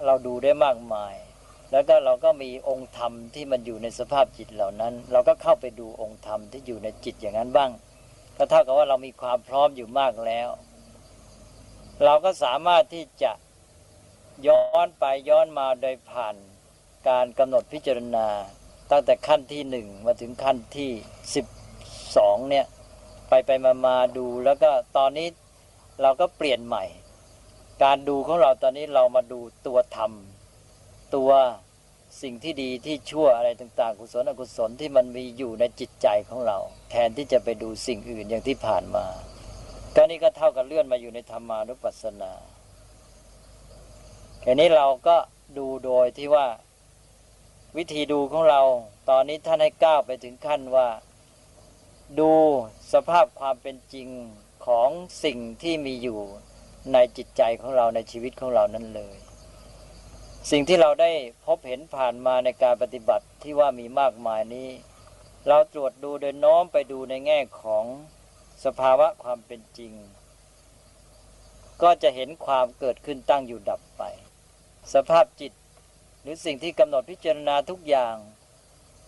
เราดูได้มากมาย แล้วก็เราก็มีองค์ธรรมที่มันอยู่ในสภาพจิตเหล่านั้น เราก็เข้าไปดูองค์ธรรมที่อยู่ในจิตอย่างนั้นบ้าง ก็เท่ากับว่าเรามีความพร้อมอยู่มากแล้ว เราก็สามารถที่จะ ย้อนไปย้อนมาโดยผ่านการกำหนดพิจารณา ตั้งแต่ขั้นที่หนึ่งมาถึงขั้นที่สิบสองเนี่ยไปไปมามาดูแล้วก็ตอนนี้เราก็เปลี่ยนใหม่ การดูของเราตอนนี้เรามาดูตัวธรรม ตัวสิ่งที่ดีที่ชั่วอะไรต่างๆ กุศลอกุศลที่มันมีอยู่ในจิตใจของเรา แทนที่จะไปดูสิ่งอื่นอย่างที่ผ่านมาก็นี่ก็เท่ากับเลื่อนมาอยู่ในธรรมานุปัสสนา แค่นี้เราก็ดูโดยที่ว่า วิธีดูของเรา ตอนนี้ท่านให้ก้าวไปถึงขั้นว่า ดูสภาพความเป็นจริงของสิ่งที่มีอยู่ในจิตใจของเราในชีวิตของเรานั้นเลย สิ่งที่เราได้พบเห็นผ่านมาในการปฏิบัติที่ว่ามีมากมายนี้ เราตรวจดูโดยน้อมไปดูในแง่ของสภาวะความเป็นจริง ก็จะเห็นความเกิดขึ้นตั้งอยู่ดับไป สภาพจิต หรือสิ่งที่กำหนดพิจารณาทุกอย่าง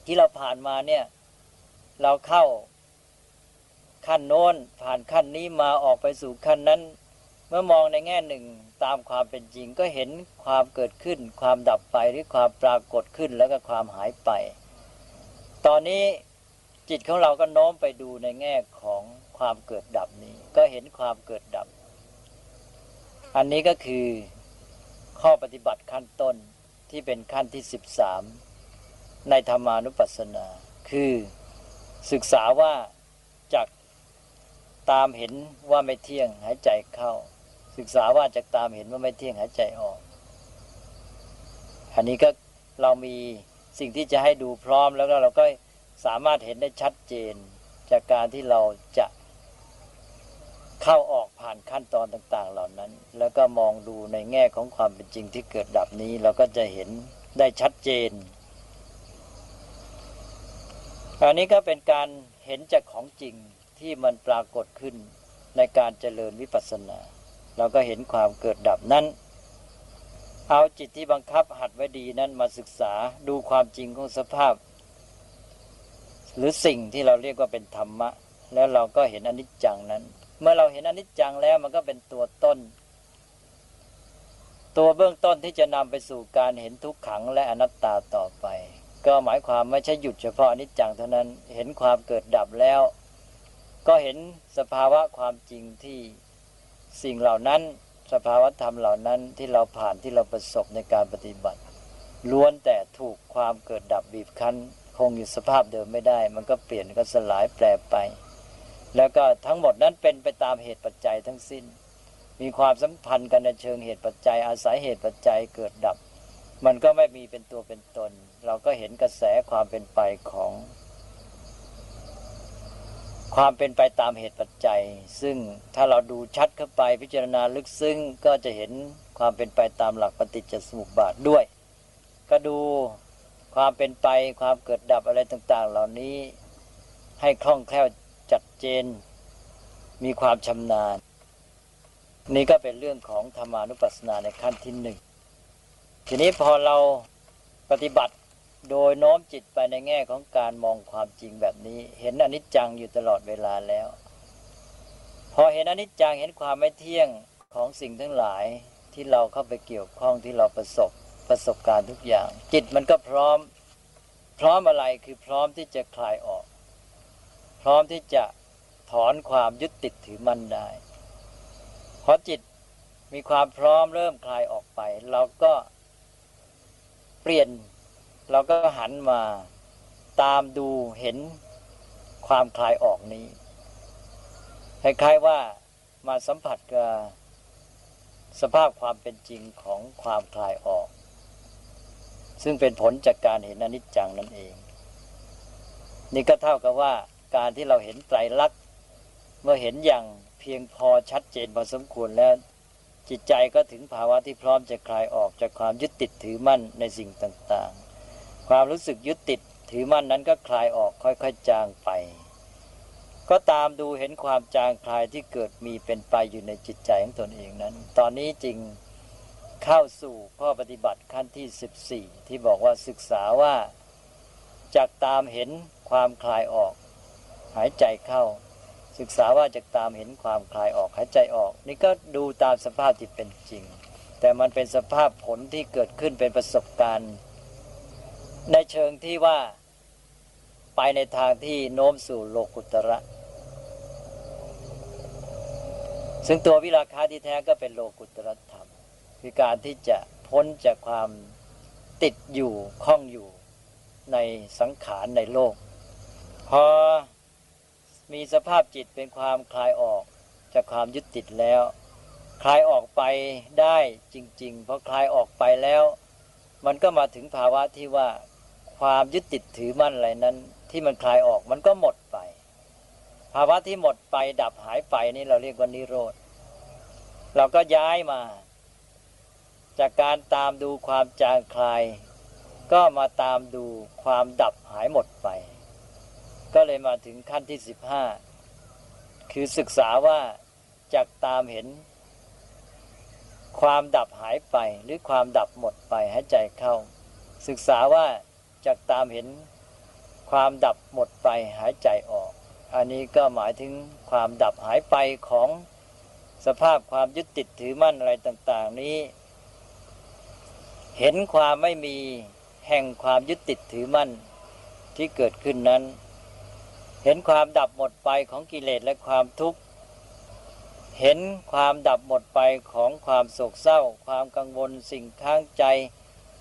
ที่เราผ่านมาเนี่ยเราเข้าขั้นโน้นผ่านขั้นนี้มาออกไปสู่ขั้นนั้น เมื่อมองในแง่หนึ่งตามความเป็นจริงก็เห็นความเกิดขึ้น ความดับไปหรือความปรากฏขึ้นแล้วก็ความหายไป ตอนนี้จิตของเราก็โน้มไปดูในแง่ของความเกิดดับนี้ ก็เห็นความเกิดดับ อันนี้ก็คือ ข้อปฏิบัติขั้นต้นที่เป็นขั้นที่สิบสามในธรรมานุปัสสนา คือศึกษาว่าจากตามเห็นว่าไม่เที่ยงหายใจเข้า ศึกษาว่าจากตามเห็นว่าไม่เที่ยงหายใจออก อันนี้ก็เรามีสิ่งที่จะให้ดูพร้อมแล้วก็เราก็สามารถเห็นได้ชัดเจนจากการที่เราจะ เข้าออกผ่านขั้นตอนต่าง ๆ เหล่านั้น แล้วก็มองดูในแง่ของความเป็นจริงที่เกิดดับนี้ เราก็จะเห็นได้ชัดเจน อันนี้ก็เป็นการเห็นจากของจริงที่มันปรากฏขึ้นในการเจริญวิปัสสนา เราก็เห็นความเกิดดับนั้น เอาจิตที่บังคับหัดไว้ดีนั้นมาศึกษาดูความจริงของสภาพ หรือสิ่งที่เราเรียกว่าเป็นธรรมะ แล้วเราก็เห็นอนิจจังนั้น เมื่อเราเห็นอนิจจังแล้วมันก็เป็นตัวต้น ตัวเบื้องต้นที่จะนำไปสู่การเห็นทุกขังและอนัตตาต่อไป ก็หมายความไม่ใช่หยุดเฉพาะอนิจจังเท่านั้นเห็นความเกิดดับแล้ว ก็เห็นสภาวะความจริงที่สิ่งเหล่านั้น สภาวะธรรมเหล่านั้นที่เราผ่านที่เราประสบในการปฏิบัติ ล้วนแต่ถูกความเกิดดับบีบคั้น คงอยู่สภาพเดิมไม่ได้ มันก็เปลี่ยนก็สลายแปรไป แล้วก็ทั้งหมดนั้นเป็นไปตามเหตุปัจจัยทั้งสิ้น มีความสัมพันธ์กันในเชิงเหตุปัจจัย อาศัยเหตุปัจจัยเกิดดับ มันก็ไม่มีเป็นตัวเป็นตน เราก็เห็นกระแสความเป็นไปของ ความเป็นไปตามเหตุปัจจัย ซึ่งถ้าเราดูชัดเข้าไปพิจารณาลึกซึ้งก็จะเห็นความเป็นไปตามหลักปฏิจจสมุปบาทด้วย ก็ดูความเป็นไปความเกิดดับอะไรต่าง ๆ เหล่านี้ให้คล่องแคล่ว เจน มีความชำนาญ นี่ก็เป็นเรื่องของธรรมานุปัสสนาในขั้นที่หนึ่งทีนี้พอเราปฏิบัติโดยโน้มจิตไปในแง่ของการมองความจริงแบบนี้ เห็นอนิจจังอยู่ตลอดเวลาแล้ว พอเห็นอนิจจังเห็นความไม่เที่ยงของสิ่งทั้งหลายที่เราเข้าไปเกี่ยวข้องที่เราประสบประสบการณ์ทุกอย่าง จิตมันก็พร้อม พร้อมอะไรคือพร้อมที่จะคลายออก พร้อมที่จะ ถอนความยึดติดถือมั่นได้พอจิตมีความพร้อมเริ่มคลายออกไป เราก็เปลี่ยนเราก็หันมาตามดูเห็นความคลายออกนี้คล้ายๆว่ามาสัมผัสกับสภาพความเป็นจริงของความคลายออก ซึ่งเป็นผลจากการเห็นอนิจจังนั่นเอง นี่ก็เท่ากับว่าการที่เราเห็นไตรลักษณ เมื่อเห็นอย่างเพียงพอชัดเจนพอสมควรแล้ว จิตใจก็ถึงภาวะที่พร้อมจะคลายออกจากความยึดติดถือมั่นในสิ่งต่างความรู้สึกยึดติดถือมั่นนั้นก็คลายออกค่อยๆจางไป ก็ตามดูเห็นความจางคลายที่เกิดมีเป็นไปอยู่ในจิตใจของตนเองนั้น ตอนนี้จริงเข้าสู่ข้อปฏิบัติขั้นที่ 14 ที่บอกว่าศึกษาว่าจากตามเห็นความคลายออก หายใจเข้า ศึกษาว่าจากตามเห็นความคลายออกหายใจออก นี่ก็ดูตามสภาพที่เป็นจริง แต่มันเป็นสภาพผลที่เกิดขึ้นเป็นประสบการณ์ ในเชิงที่ว่าไปในทางที่โน้มสู่โลกุตระ ซึ่งตัววิราคาที่แท้ก็เป็นโลกุตระธรรม คือการที่จะพ้นจากความติดอยู่ข้องอยู่ในสังขารในโลก พอ มีสภาพจิตเป็นความคลายออกจากความยึดติดแล้ว คลายออกไปได้จริงๆ เพราะคลายออกไปแล้ว มันก็มาถึงภาวะที่ว่าความยึดติดถือมั่นอะไรนั้น ที่มันคลายออกมันก็หมดไป ภาวะที่หมดไปดับหายไปนี่เราเรียกว่านิโรธเราก็ย้ายมา จากการตามดูความจางคลาย ก็มาตามดูความดับหายหมดไป ก็เลยมาถึงขั้นที่สิบห้าคือศึกษาว่าจากตามเห็น ความดับหายไปหรือความดับหมดไปหายใจเข้า ศึกษาว่าจากตามเห็น ความดับหมดไปหายใจออก อันนี้ก็หมายถึงความดับหายไปของสภาพความยึดติดถือมั่นอะไรต่าง ๆ นี้ เห็นความไม่มีแห่งความยึดติดถือมั่นที่เกิดขึ้นนั้น เห็นความดับหมดไปของกิเลสและความทุกข์ เห็นความดับหมดไปของความโศกเศร้า ความกังวลสิ่งข้างใจ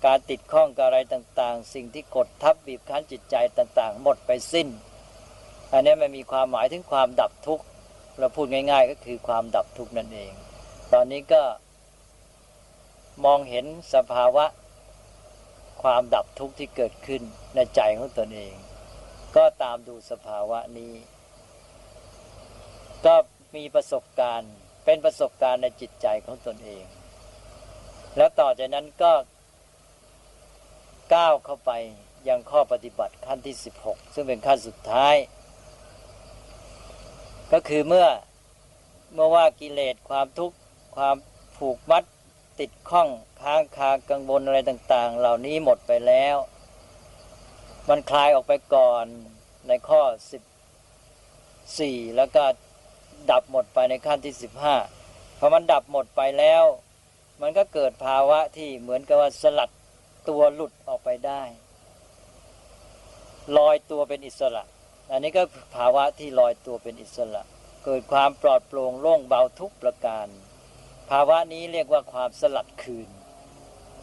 การติดข้องกับอะไรต่างๆ สิ่งที่กดทับบีบคั้นจิตใจต่างๆ หมดไปสิ้น อันนี้มันมีความหมายถึงความดับทุกข์เราพูดง่าย ๆ ก็คือความดับทุกข์นั่นเอง ตอนนี้ก็มองเห็นสภาวะความดับทุกข์ที่เกิดขึ้นในใจของตนเอง ก็ตามดูสภาวะนี้ ก็มีประสบการณ์ เป็นประสบการณ์ในจิตใจของตนเอง แล้วต่อจากนั้นก็ก้าวเข้าไปยังข้อปฏิบัติขั้นที่ 16 ซึ่งเป็นขั้นสุดท้าย ก็คือเมื่อเมื่อว่ากิเลสความทุกข์ความผูกมัดติดข้องค้างคากังวลอะไรต่าง ๆ เหล่านี้หมดไปแล้ว มันคลายออกไปก่อนในข้อ 14 แล้วก็ดับหมดไปในขั้นที่ 15พอมันดับหมดไปแล้ว มันก็เกิดภาวะที่เหมือนกับว่าสลัดตัวหลุดออกไปได้ลอยตัวเป็นอิสระ อันนี้ก็ภาวะที่ลอยตัวเป็นอิสระ เกิดความปลอดโปร่งโล่งเบาทุกประการ ภาวะนี้เรียกว่าความสลัดคืน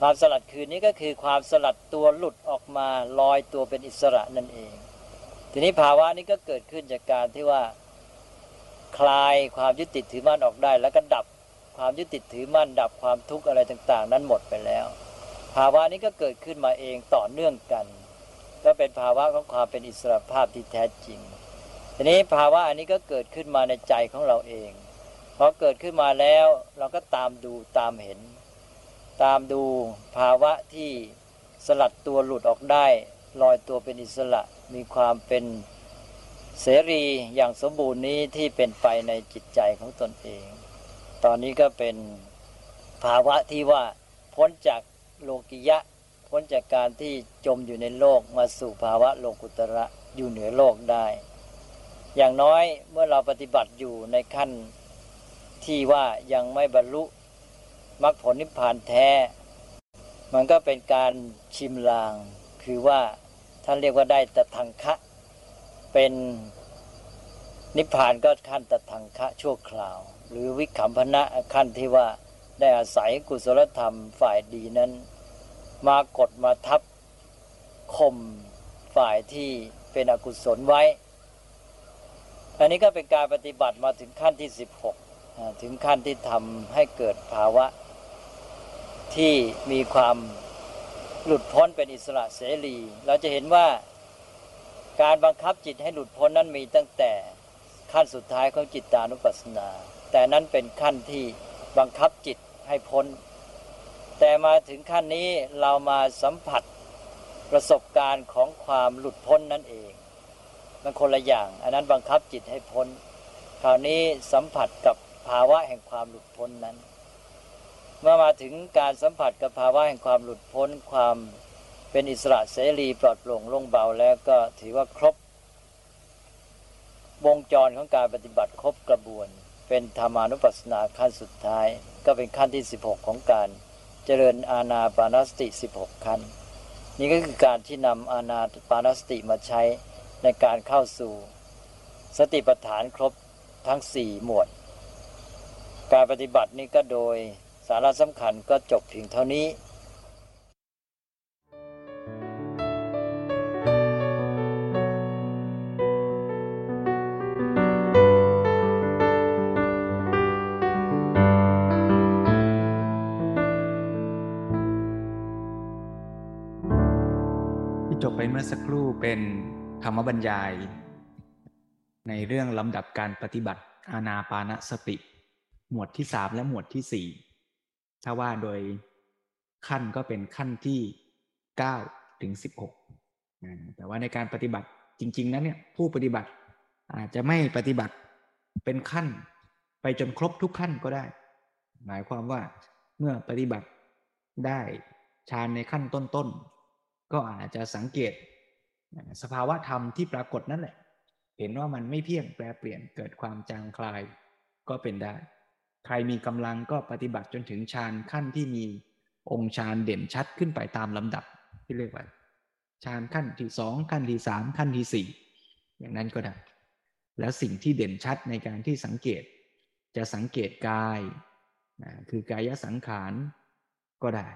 ความสลัดคืนนี้ก็คือความสลัดตัวหลุดออกมาลอยตัวเป็นอิสระนั่นเอง ทีนี้ภาวะนี้ก็เกิดขึ้นจากการที่ว่าคลายความยึดติดถือมั่นออกได้ แล้วก็ดับความยึดติดถือมั่น ดับความทุกข์อะไรต่าง ๆ นั้นหมดไปแล้ว ภาวะนี้ก็เกิดขึ้นมาเองต่อเนื่องกัน ก็เป็นภาวะของความเป็นอิสระภาพที่แท้จริง ทีนี้ภาวะอันนี้ก็เกิดขึ้นมาในใจของเราเองพอเกิดขึ้นมาแล้วเราก็ตามดูตามเห็น ตามดูภาวะที่สลัดตัวหลุดออกได้ลอยตัวเป็นอิสระมีความเป็นเสรีอย่างสมบูรณ์นี้ที่เป็นไปในจิตใจของตนเอง ตอนนี้ก็เป็นภาวะที่ว่าพ้นจากโลกิยะ พ้นจากการที่จมอยู่ในโลกมาสู่ภาวะโลกุตระอยู่เหนือโลกได้ อย่างน้อยเมื่อเราปฏิบัติอยู่ในขั้นที่ว่ายังไม่บรรลุ มรรคผลนิพพานแท้ มันก็เป็นการชิมลาง คือว่าท่านเรียกว่าได้ตะทังคะ เป็นนิพพานก็ขั้นตะทังคะชั่วคราว หรือวิขำพนะขั้นที่ว่าได้อาศัยกุศลธรรมฝ่ายดีนั้น มากดมาทับข่มฝ่ายที่เป็นอกุศลไว้ อันนี้ก็เป็นการปฏิบัติมาถึงขั้นที่ 16 ถึงขั้นที่ทำให้เกิดภาวะ ที่มีความหลุดพ้นเป็นอิสระเสรี เราจะเห็นว่าการบังคับจิตให้หลุดพ้นนั้นมีตั้งแต่ขั้นสุดท้ายของจิตตานุปัสสนา แต่นั้นเป็นขั้นที่บังคับจิตให้พ้น แต่มาถึงขั้นนี้เรามาสัมผัสประสบการณ์ของความหลุดพ้นนั่นเอง มันคนละอย่าง อันนั้นบังคับจิตให้พ้น คราวนี้สัมผัสกับภาวะแห่งความหลุดพ้นนั้น เมื่อมาถึงการสัมผัสกับภาวะแห่งความหลุดพ้นความเป็นอิสระเสรีปลอดโปร่งโล่งเบาแล้วก็ถือว่าครบ วงจรของการปฏิบัติครบกระบวน เป็นธรรมานุปัสสนาขั้นสุดท้าย ก็เป็นขั้นที่ 16 ของการเจริญอาณาปานสติ 16 ขั้น นี่ก็คือการที่นำอาณาปานสติมาใช้ในการเข้าสู่ สติปัฏฐานครบทั้ง 4 หมวด การปฏิบัตินี้ก็โดย สาระสำคัญก็จบเพียงเท่านี้ที่จบไปเมื่อสักครู่เป็นธรรมบรรยาย ในเรื่องลำดับการปฏิบัติอานาปานสติ หมวดที่สามและหมวดที่สี่ ถ้าว่าโดยขั้นก็เป็นขั้นที่เก้าถึงสิบหกแต่ว่าในการปฏิบัติจริงๆนั้นเนี่ยผู้ปฏิบัติอาจจะไม่ปฏิบัติเป็นขั้นไปจนครบทุกขั้นก็ได้ หมายความว่าเมื่อปฏิบัติได้ฌานในขั้นต้นๆ ก็อาจจะสังเกตสภาวะธรรมที่ปรากฏนั่นแหละ เห็นว่ามันไม่เที่ยงแปรเปลี่ยนเกิดความจางคลายก็เป็นได้ ใครมีกำลังก็ปฏิบัติจนถึงฌานขั้นที่มีองค์ฌานเด่นชัดขึ้นไปตามลำดับที่เรียกว่าฌานขั้นที่สองขั้นที่สามขั้นที่สี่อย่างนั้นก็ได้ แล้วสิ่งที่เด่นชัดในการที่สังเกต จะสังเกตกายนะคือกายสังขารก็ได้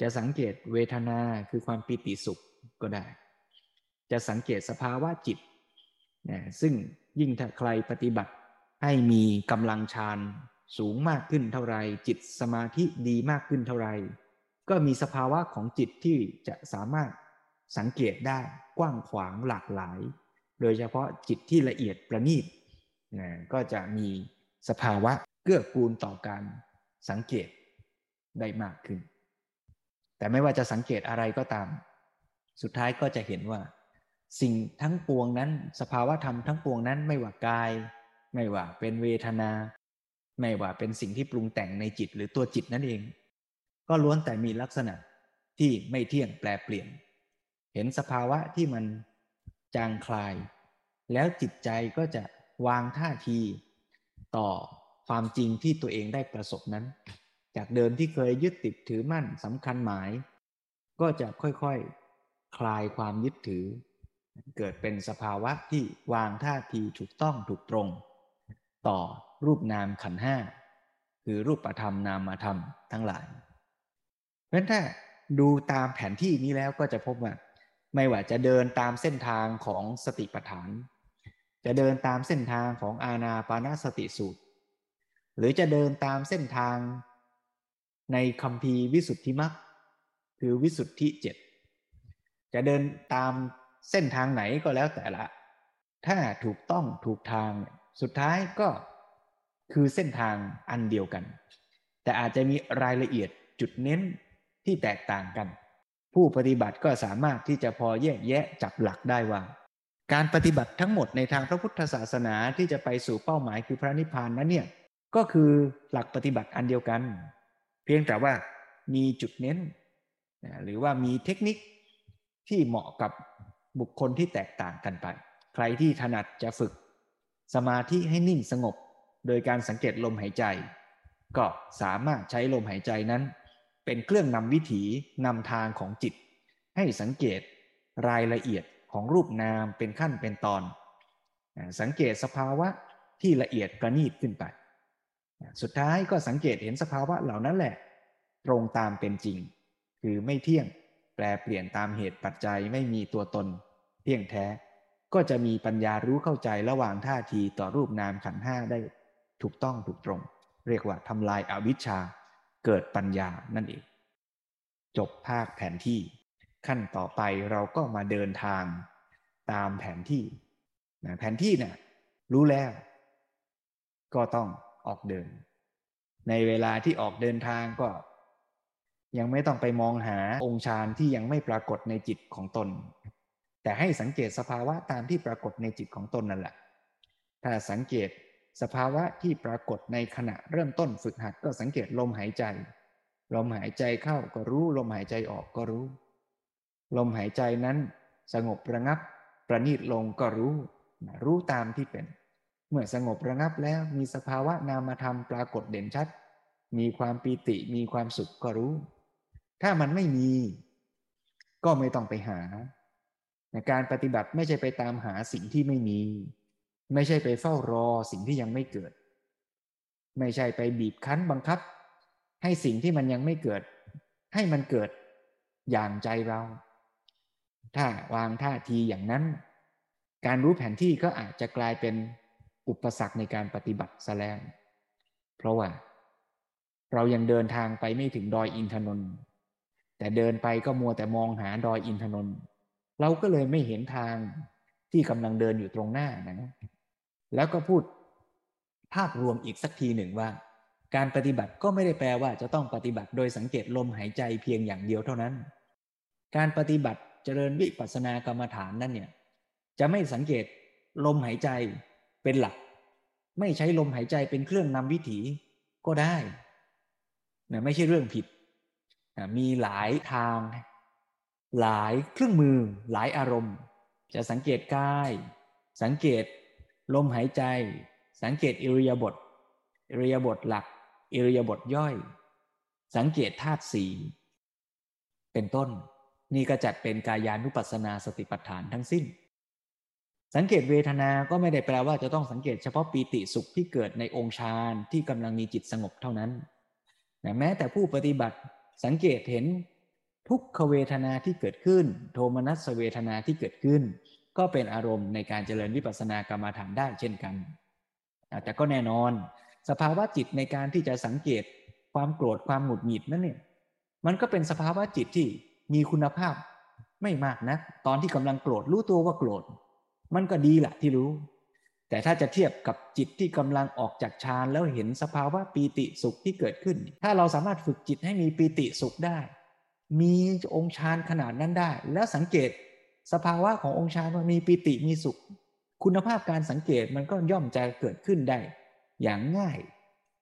จะสังเกตเวทนาคือความปิติสุขก็ได้ จะสังเกตสภาวะจิตนะซึ่งยิ่งถ้าใครปฏิบัติให้มีกำลังฌาน สูงมากขึ้นเท่าไรจิตสมาธิดีมากขึ้นเท่าไรก็มีสภาวะของจิตที่จะสามารถสังเกตได้กว้างขวางหลากหลาย โดยเฉพาะจิตที่ละเอียดประณีตนะก็จะมีสภาวะเกื้อกูลต่อการสังเกตได้มากขึ้น แต่ไม่ว่าจะสังเกตอะไรก็ตาม สุดท้ายก็จะเห็นว่า สิ่งทั้งปวงนั้น สภาวะธรรมทั้งปวงนั้นไม่ว่ากาย ไม่ว่าเป็นเวทนา ไม่ว่าเป็นสิ่งที่ปรุงแต่งในจิตหรือตัวจิตนั่นเอง ก็ล้วนแต่มีลักษณะที่ไม่เที่ยงแปลเปลี่ยน เห็นสภาวะที่มันจางคลาย แล้วจิตใจก็จะวางท่าทีต่อความจริงที่ตัวเองได้ประสบนั้น จากเดิมที่เคยยึดติดถือมั่นสำคัญหมาย ก็จะค่อยๆคคลายความยึดถือ เกิดเป็นสภาวะที่วางท่าทีถูกต้องถูกตรง ต่อ รูปนามขันห้าคือรูปธรรมนามธรรมทั้งหลาย เพราะฉะนั้นถ้าดูตามแผนที่นี้แล้วก็จะพบว่า ไม่ว่าจะเดินตามเส้นทางของสติปัฏฐาน จะเดินตามเส้นทางของอาณาปานสติสูตร หรือจะเดินตามเส้นทางในคำพีวิสุทธิมรรคคือวิสุทธิเจ็ดจะเดินตามเส้นทางไหนก็แล้วแต่ละ ถ้าถูกต้องถูกทางสุดท้ายก็ คือเส้นทางอันเดียวกัน แต่อาจจะมีรายละเอียดจุดเน้นที่แตกต่างกัน ผู้ปฏิบัติก็สามารถที่จะพอแยกแยะจับหลักได้ว่า การปฏิบัติทั้งหมดในทางพระพุทธศาสนาที่จะไปสู่เป้าหมายคือพระนิพพานนั้นเนี่ยก็คือหลักปฏิบัติอันเดียวกัน เพียงแต่ว่ามีจุดเน้น หรือว่ามีเทคนิคที่เหมาะกับบุคคลที่แตกต่างกันไป ใครที่ถนัดจะฝึก สมาธิให้นิ่งสงบ โดยการสังเกตลมหายใจ ก็สามารถใช้ลมหายใจนั้น เป็นเครื่องนำวิถีนำทางของจิต ให้สังเกตรายละเอียดของรูปนามเป็นขั้นเป็นตอน สังเกตสภาวะที่ละเอียดประณีตขึ้นไป สุดท้ายก็สังเกตเห็นสภาวะเหล่านั้นแหละ ตรงตามเป็นจริง คือไม่เที่ยงแปลเปลี่ยนตามเหตุปัจจัยไม่มีตัวตน เที่ยงแท้ ก็จะมีปัญญารู้เข้าใจระหว่างท่าทีต่อรูปนามขันห้าได้ ถูกต้องถูกตรง เรียกว่าทำลายอาวิชชาเกิดปัญญานั่นเอง จบภาคแผนที่ ขั้นต่อไปเราก็มาเดินทางตามแผนที่แผนที่เนี่ยรู้แล้ว ก็ต้องออกเดิน ในเวลาที่ออกเดินทางก็ ยังไม่ต้องไปมองหาองค์ฌานที่ยังไม่ปรากฏในจิตของตน แต่ให้สังเกตสภาวะตามที่ปรากฏในจิตของตนนั่นแหละ ถ้าสังเกต สภาวะที่ปรากฏในขณะเริ่มต้นฝึกหัดก็สังเกตลมหายใจ ลมหายใจเข้าก็รู้ ลมหายใจออกก็รู้ ลมหายใจนั้นสงบระงับ ประณีตลงก็รู้ รู้ตามที่เป็น เมื่อสงบระงับแล้วมีสภาวะนามธรรมปรากฏเด่นชัด มีความปีติมีความสุขก็รู้ ถ้ามันไม่มี ก็ไม่ต้องไปหา การปฏิบัติไม่ใช่ไปตามหาสิ่งที่ไม่มี ไม่ใช่ไปเฝ้ารอสิ่งที่ยังไม่เกิด ไม่ใช่ไปบีบคั้นบังคับ ให้สิ่งที่มันยังไม่เกิด ให้มันเกิดอย่างใจเรา ถ้าวางท่าทีอย่างนั้น การรู้แผนที่ก็อาจจะกลายเป็นอุปสรรคในการปฏิบัติซะแล้วเพราะว่า เรายังเดินทางไปไม่ถึงดอยอินทนนท์แต่เดินไปก็มัวแต่มองหาดอยอินทนนท์เราก็เลยไม่เห็นทางที่กำลังเดินอยู่ตรงหน้านะ แล้วก็พูดภาพรวมอีกสักทีหนึ่งว่า การปฏิบัติก็ไม่ได้แปลว่าจะต้องปฏิบัติโดยสังเกตลมหายใจเพียงอย่างเดียวเท่านั้น การปฏิบัติเจริญวิปัสสนากรรมฐานนั่นเนี่ยจะไม่สังเกตลมหายใจเป็นหลัก ไม่ใช้ลมหายใจเป็นเครื่องนำวิถีก็ได้นะไม่ใช่เรื่องผิดนะมีหลายทาง หลายเครื่องมือ หลายอารมณ์ จะสังเกตกาย สังเกต ลมหายใจ สังเกตอิริยาบถอิริยาบถหลัก อิริยาบถย่อย สังเกตธาตุสีเป็นต้น นี่ก็จัดเป็นกายานุปัสสนาสติปัฏฐานทั้งสิ้น สังเกตเวทนาก็ไม่ได้แปลว่าจะต้องสังเกตเฉพาะปีติสุขที่เกิดในองค์ฌานที่กำลังมีจิตสงบเท่านั้นแม้แต่ผู้ปฏิบัติสังเกตเห็นทุกขเวทนาที่เกิดขึ้น โทมนัสเวทนาที่เกิดขึ้น ก็เป็นอารมณ์ในการเจริญวิปัสสนากรรมฐานได้เช่นกัน แต่ก็แน่นอน สภาวะจิตในการที่จะสังเกตความโกรธความหงุดหงิดนั่นเนี่ยมันก็เป็นสภาวะจิตที่มีคุณภาพไม่มากนะตอนที่กำลังโกรธรู้ตัวว่าโกรธ มันก็ดีแหละที่รู้ แต่ถ้าจะเทียบกับจิตที่กำลังออกจากฌานแล้วเห็นสภาวะปีติสุขที่เกิดขึ้น ถ้าเราสามารถฝึกจิตให้มีปีติสุขได้ มีองค์ฌานขนาดนั้นได้ แล้วสังเกต สภาวะขององค์ฌานมีปิติมีสุข คุณภาพการสังเกตมันก็ย่อมจะเกิดขึ้นได้ อย่างง่าย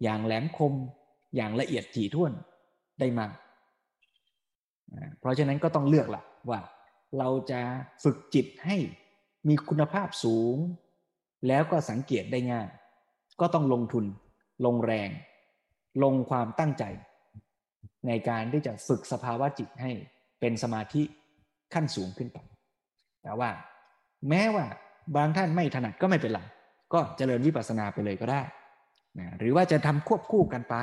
อย่างแหลมคม อย่างละเอียดถี่ถ้วนได้มาก เพราะฉะนั้นก็ต้องเลือกละว่า เราจะฝึกจิตให้มีคุณภาพสูง แล้วก็สังเกตได้ง่าย ก็ต้องลงทุน ลงแรง ลงความตั้งใจ ในการที่จะฝึกสภาวะจิตให้เป็นสมาธิขั้นสูงขึ้นไป แต่ว่า แม้ว่าบางท่านไม่ถนัดก็ไม่เป็นไรก็เจริญวิปัสสนาไปเลยก็ได้นะหรือว่าจะทำควบคู่กันไป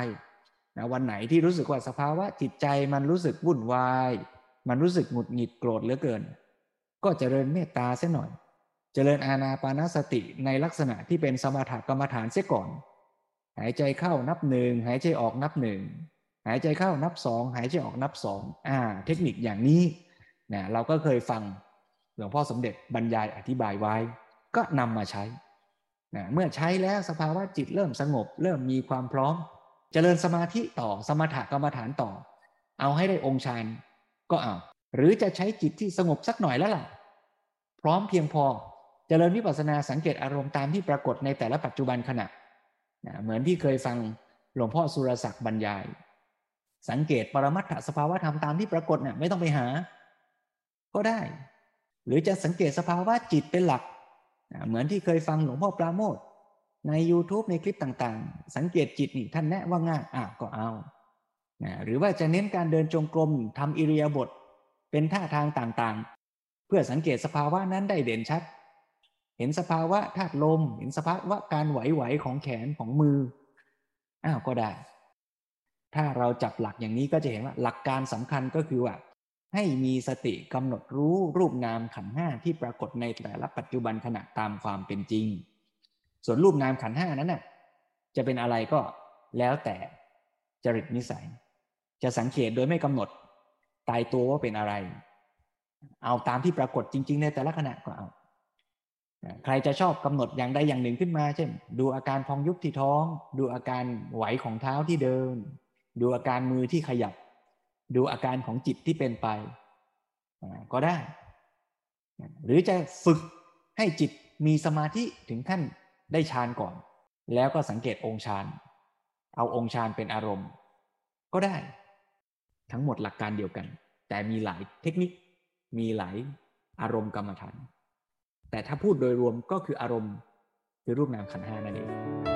นะวันไหนที่รู้สึกว่าสภาวะจิตใจมันรู้สึกวุ่นวาย มันรู้สึกหงุดหงิดโกรธเหลือเกิน ก็เจริญเมตตาเสียหน่อย เจริญอาณาปานสติในลักษณะที่เป็นสมถกรรมฐานเสียก่อน หายใจเข้านับหนึ่งหายใจออกนับหนึ่งหายใจเข้านับสองหายใจออกนับสองอ่า เทคนิคอย่างนี้นะเราก็เคยฟัง หลวงพ่อสมเด็จบรรยายอธิบายไว้ ก็นำมาใช้นะเมื่อใช้แล้วสภาวะจิตเริ่มสงบ เริ่มมีความพร้อมเจริญสมาธิต่อสมถกรรมฐานต่อ เอาให้ได้องค์ฌานก็เอา หรือจะใช้จิตที่สงบสักหน่อยแล้วล่ะ พร้อมเพียงพอจเจริญวิปัสสนาสังเกตอารมณ์ตามที่ปรากฏในแต่ละปัจจุบันขณะนะเหมือนที่เคยฟังหลวงพ่อสุรศักดิ์บรรยาย สังเกตปรมัตถสภาวะธรรมตามที่ปรากฏเนี่ยไม่ต้องไปหา ก็ได้ หรือจะสังเกตสภาวะจิตเป็นหลัก เหมือนที่เคยฟังหลวงพ่อปราโมทใน YouTube ในคลิปต่างๆ สังเกตจิตนี่ท่านแนะว่าง่ายอะก็เอาหรือว่าจะเน้นการเดินจงกรมทำอิริยาบถเป็นท่าทางต่างๆ เพื่อสังเกตสภาวะนั้นได้เด่นชัด เห็นสภาวะธาตุลม เห็นสภาวะการไหวๆของแขนของมืออ้าวก็ได้ ถ้าเราจับหลักอย่างนี้ก็จะเห็นว่าหลักการสำคัญก็คือว่า ให้มีสติกำหนดรู้รูปนามขันห้าที่ปรากฏในแต่ละปัจจุบันขณะตามความเป็นจริง ส่วนรูปนามขันห้านั้นน่ะจะเป็นอะไรก็แล้วแต่จริตนิสัย จะสังเกตโดยไม่กำหนดตายตัวว่าเป็นอะไร เอาตามที่ปรากฏจริง ๆ ในแต่ละขณะก็เอาใครจะชอบกำหนดอย่างใดอย่างหนึ่งขึ้นมา เช่น ดูอาการพองยุบที่ท้อง ดูอาการไหวของเท้าที่เดิน ดูอาการมือที่ขยับ ดูอาการของจิตที่เป็นไปก็ได้ หรือจะฝึกให้จิตมีสมาธิถึงขั้นได้ฌานก่อน แล้วก็สังเกตองค์ฌาน เอาองค์ฌานเป็นอารมณ์ ก็ได้ ทั้งหมดหลักการเดียวกัน แต่มีหลายเทคนิค มีหลายอารมณ์กรรมฐาน แต่ถ้าพูดโดยรวมก็คืออารมณ์คือรูปนามขันห้านั่นเอง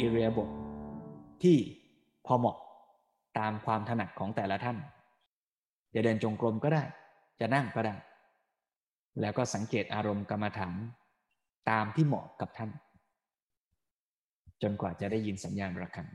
อิเรียบทที่พอเหมาะตามความถนัดของแต่ละท่าน จะเดินจงกรมก็ได้ จะนั่งก็ได้ แล้วก็สังเกตอารมณ์กรรมฐานตามที่เหมาะกับท่าน จนกว่าจะได้ยินสัญญาณระฆัง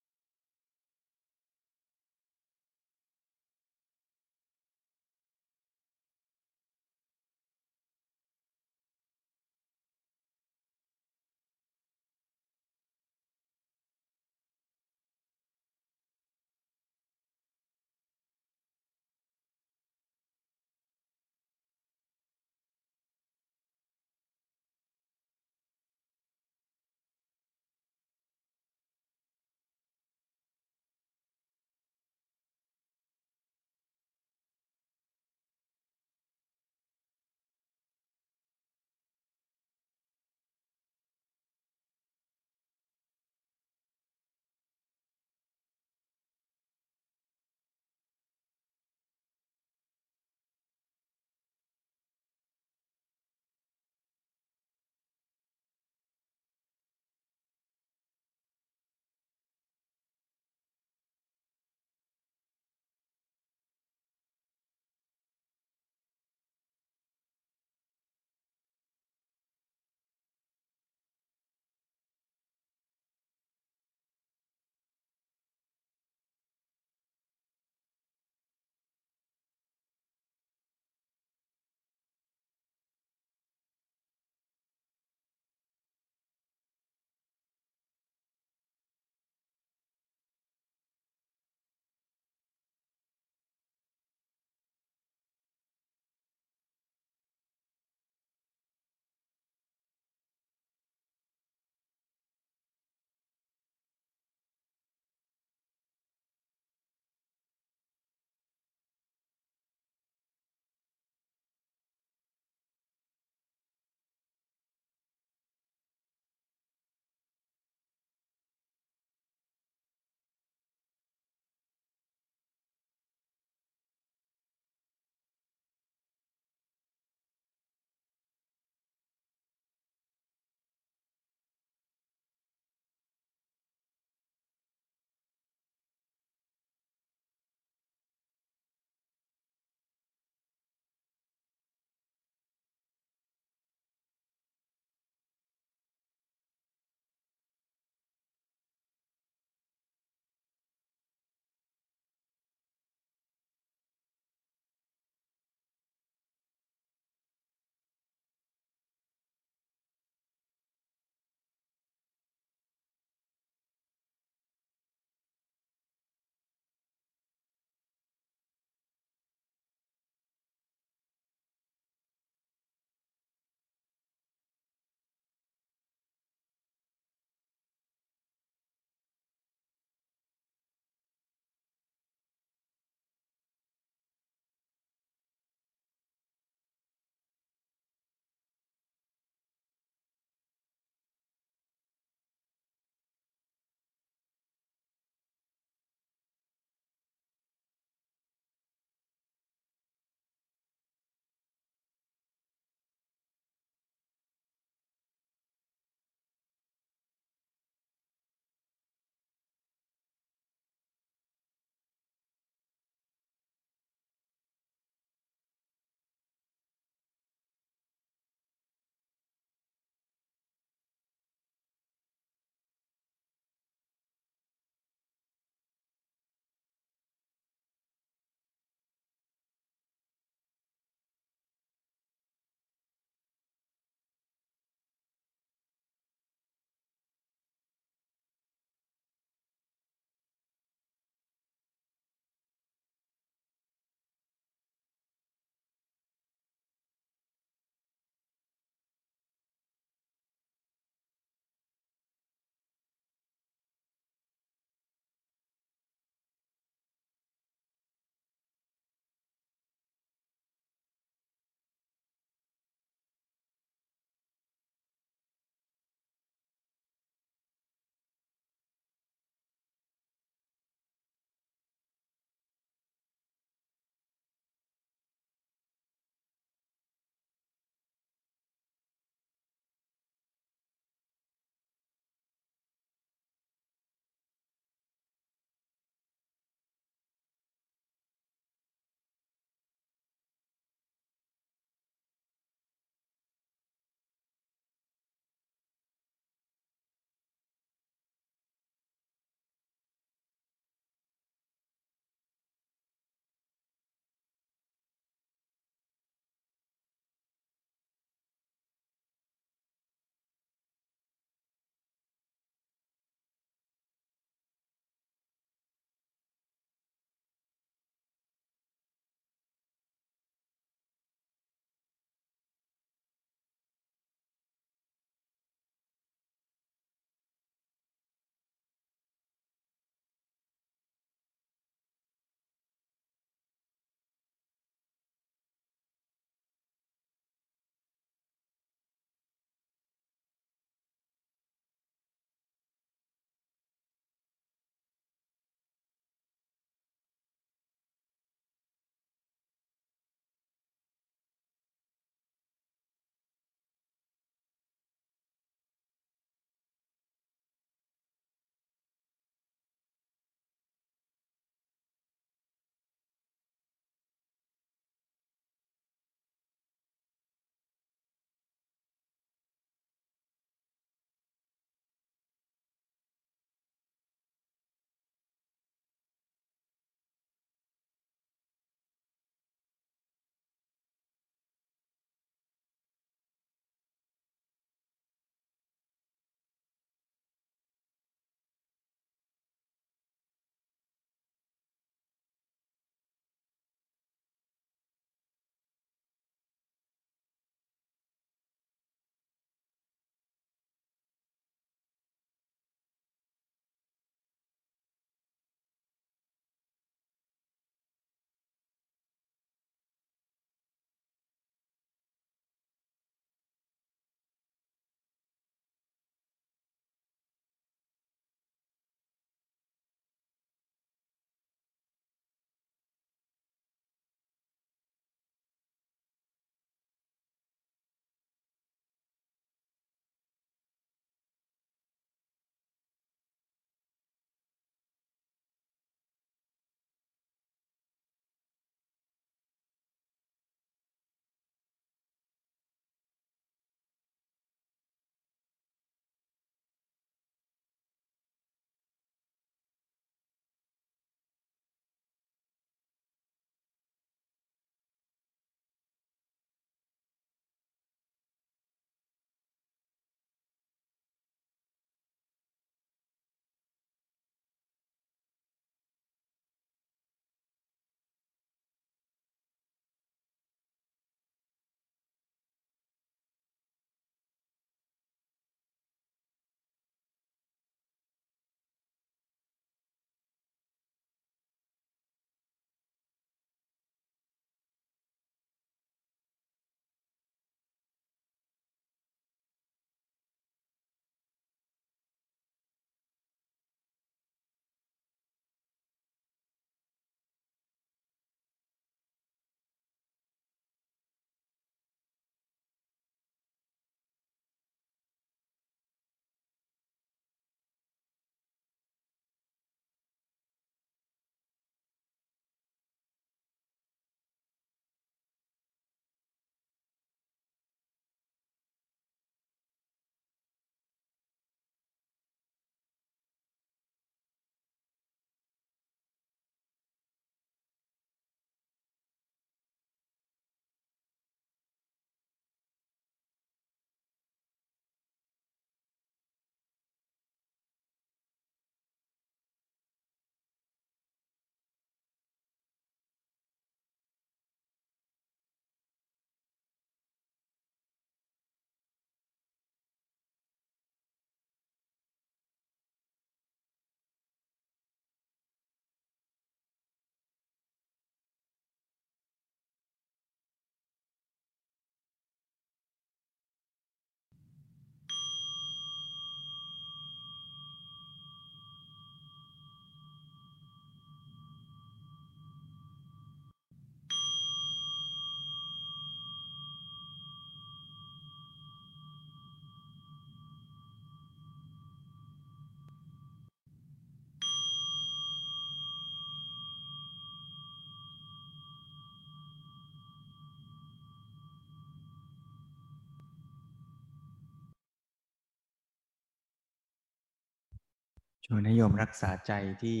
ชวนให้โยมรักษาใจที่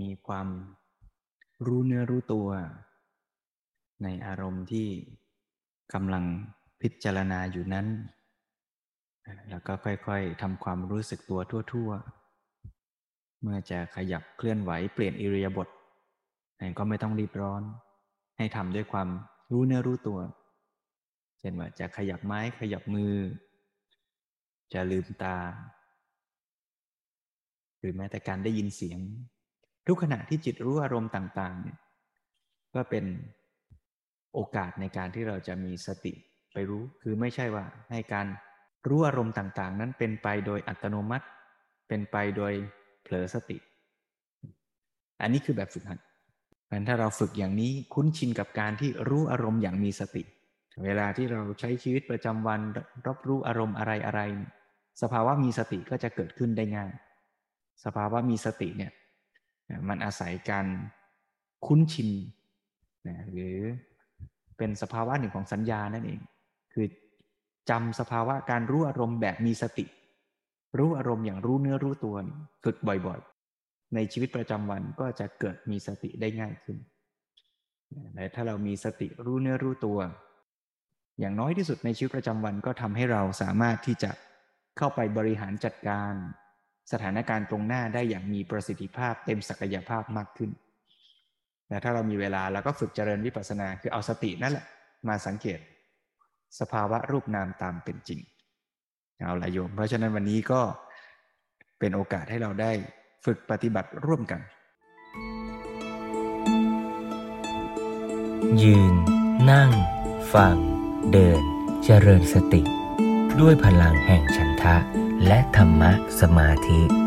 มีความรู้เนื้อรู้ตัว ในอารมณ์ที่กำลังพิจารณาอยู่นั้น แล้วก็ค่อยๆทำความรู้สึกตัวทั่ว ๆ เมื่อจะขยับเคลื่อนไหวเปลี่ยนอิริยาบถก็ไม่ต้องรีบร้อน ให้ทำด้วยความรู้เนื้อรู้ตัว เช่นว่าจะขยับไม้ขยับมือ จะลืมตา หรือแม้แต่การได้ยินเสียง ทุกขณะที่จิตรู้อารมณ์ต่างๆเนี่ยก็เป็นโอกาสในการที่เราจะมีสติไปรู้คือไม่ใช่ว่าให้การรู้อารมณ์ต่างๆ นั้นเป็นไปโดยอัตโนมัติ เป็นไปโดยเผลอสติ อันนี้คือแบบฝึกหัดเพราะถ้าเราฝึกอย่างนี้คุ้นชินกับการที่รู้อารมณ์อย่างมีสติ เวลาที่เราใช้ชีวิตประจำวันรับรู้อารมณ์อะไรอะไร สภาวะมีสติก็จะเกิดขึ้นได้ง่าย สภาวะมีสติเนี่ยมันอาศัยการคุ้นชินนะหรือเป็นสภาวะหนึ่งของสัญญานั่นเอง คือจำสภาวะการรู้อารมณ์แบบมีสติ รู้อารมณ์อย่างรู้เนื้อรู้ตัวฝึกบ่อยๆ ในชีวิตประจำวันก็จะเกิดมีสติได้ง่ายขึ้นและถ้าเรามีสติรู้เนื้อรู้ตัว อย่างน้อยที่สุดในชีวิตประจำวันก็ทำให้เราสามารถที่จะเข้าไปบริหารจัดการ สถานการณ์ตรงหน้าได้อย่างมีประสิทธิภาพเต็มศักยภาพมากขึ้นแต่ถ้าเรามีเวลาเราก็ฝึกเจริญวิปัสสนาคือเอาสตินั่นแหละมาสังเกต สภาวะรูปนามตามเป็นจริงเอาละโยม เพราะฉะนั้นวันนี้ก็เป็นโอกาสให้เราได้ฝึกปฏิบัติร่วมกัน ยืน นั่ง ฟัง เดิน เจริญสติ ด้วยพลังแห่งฉันทะ และธรรมะสมาธิ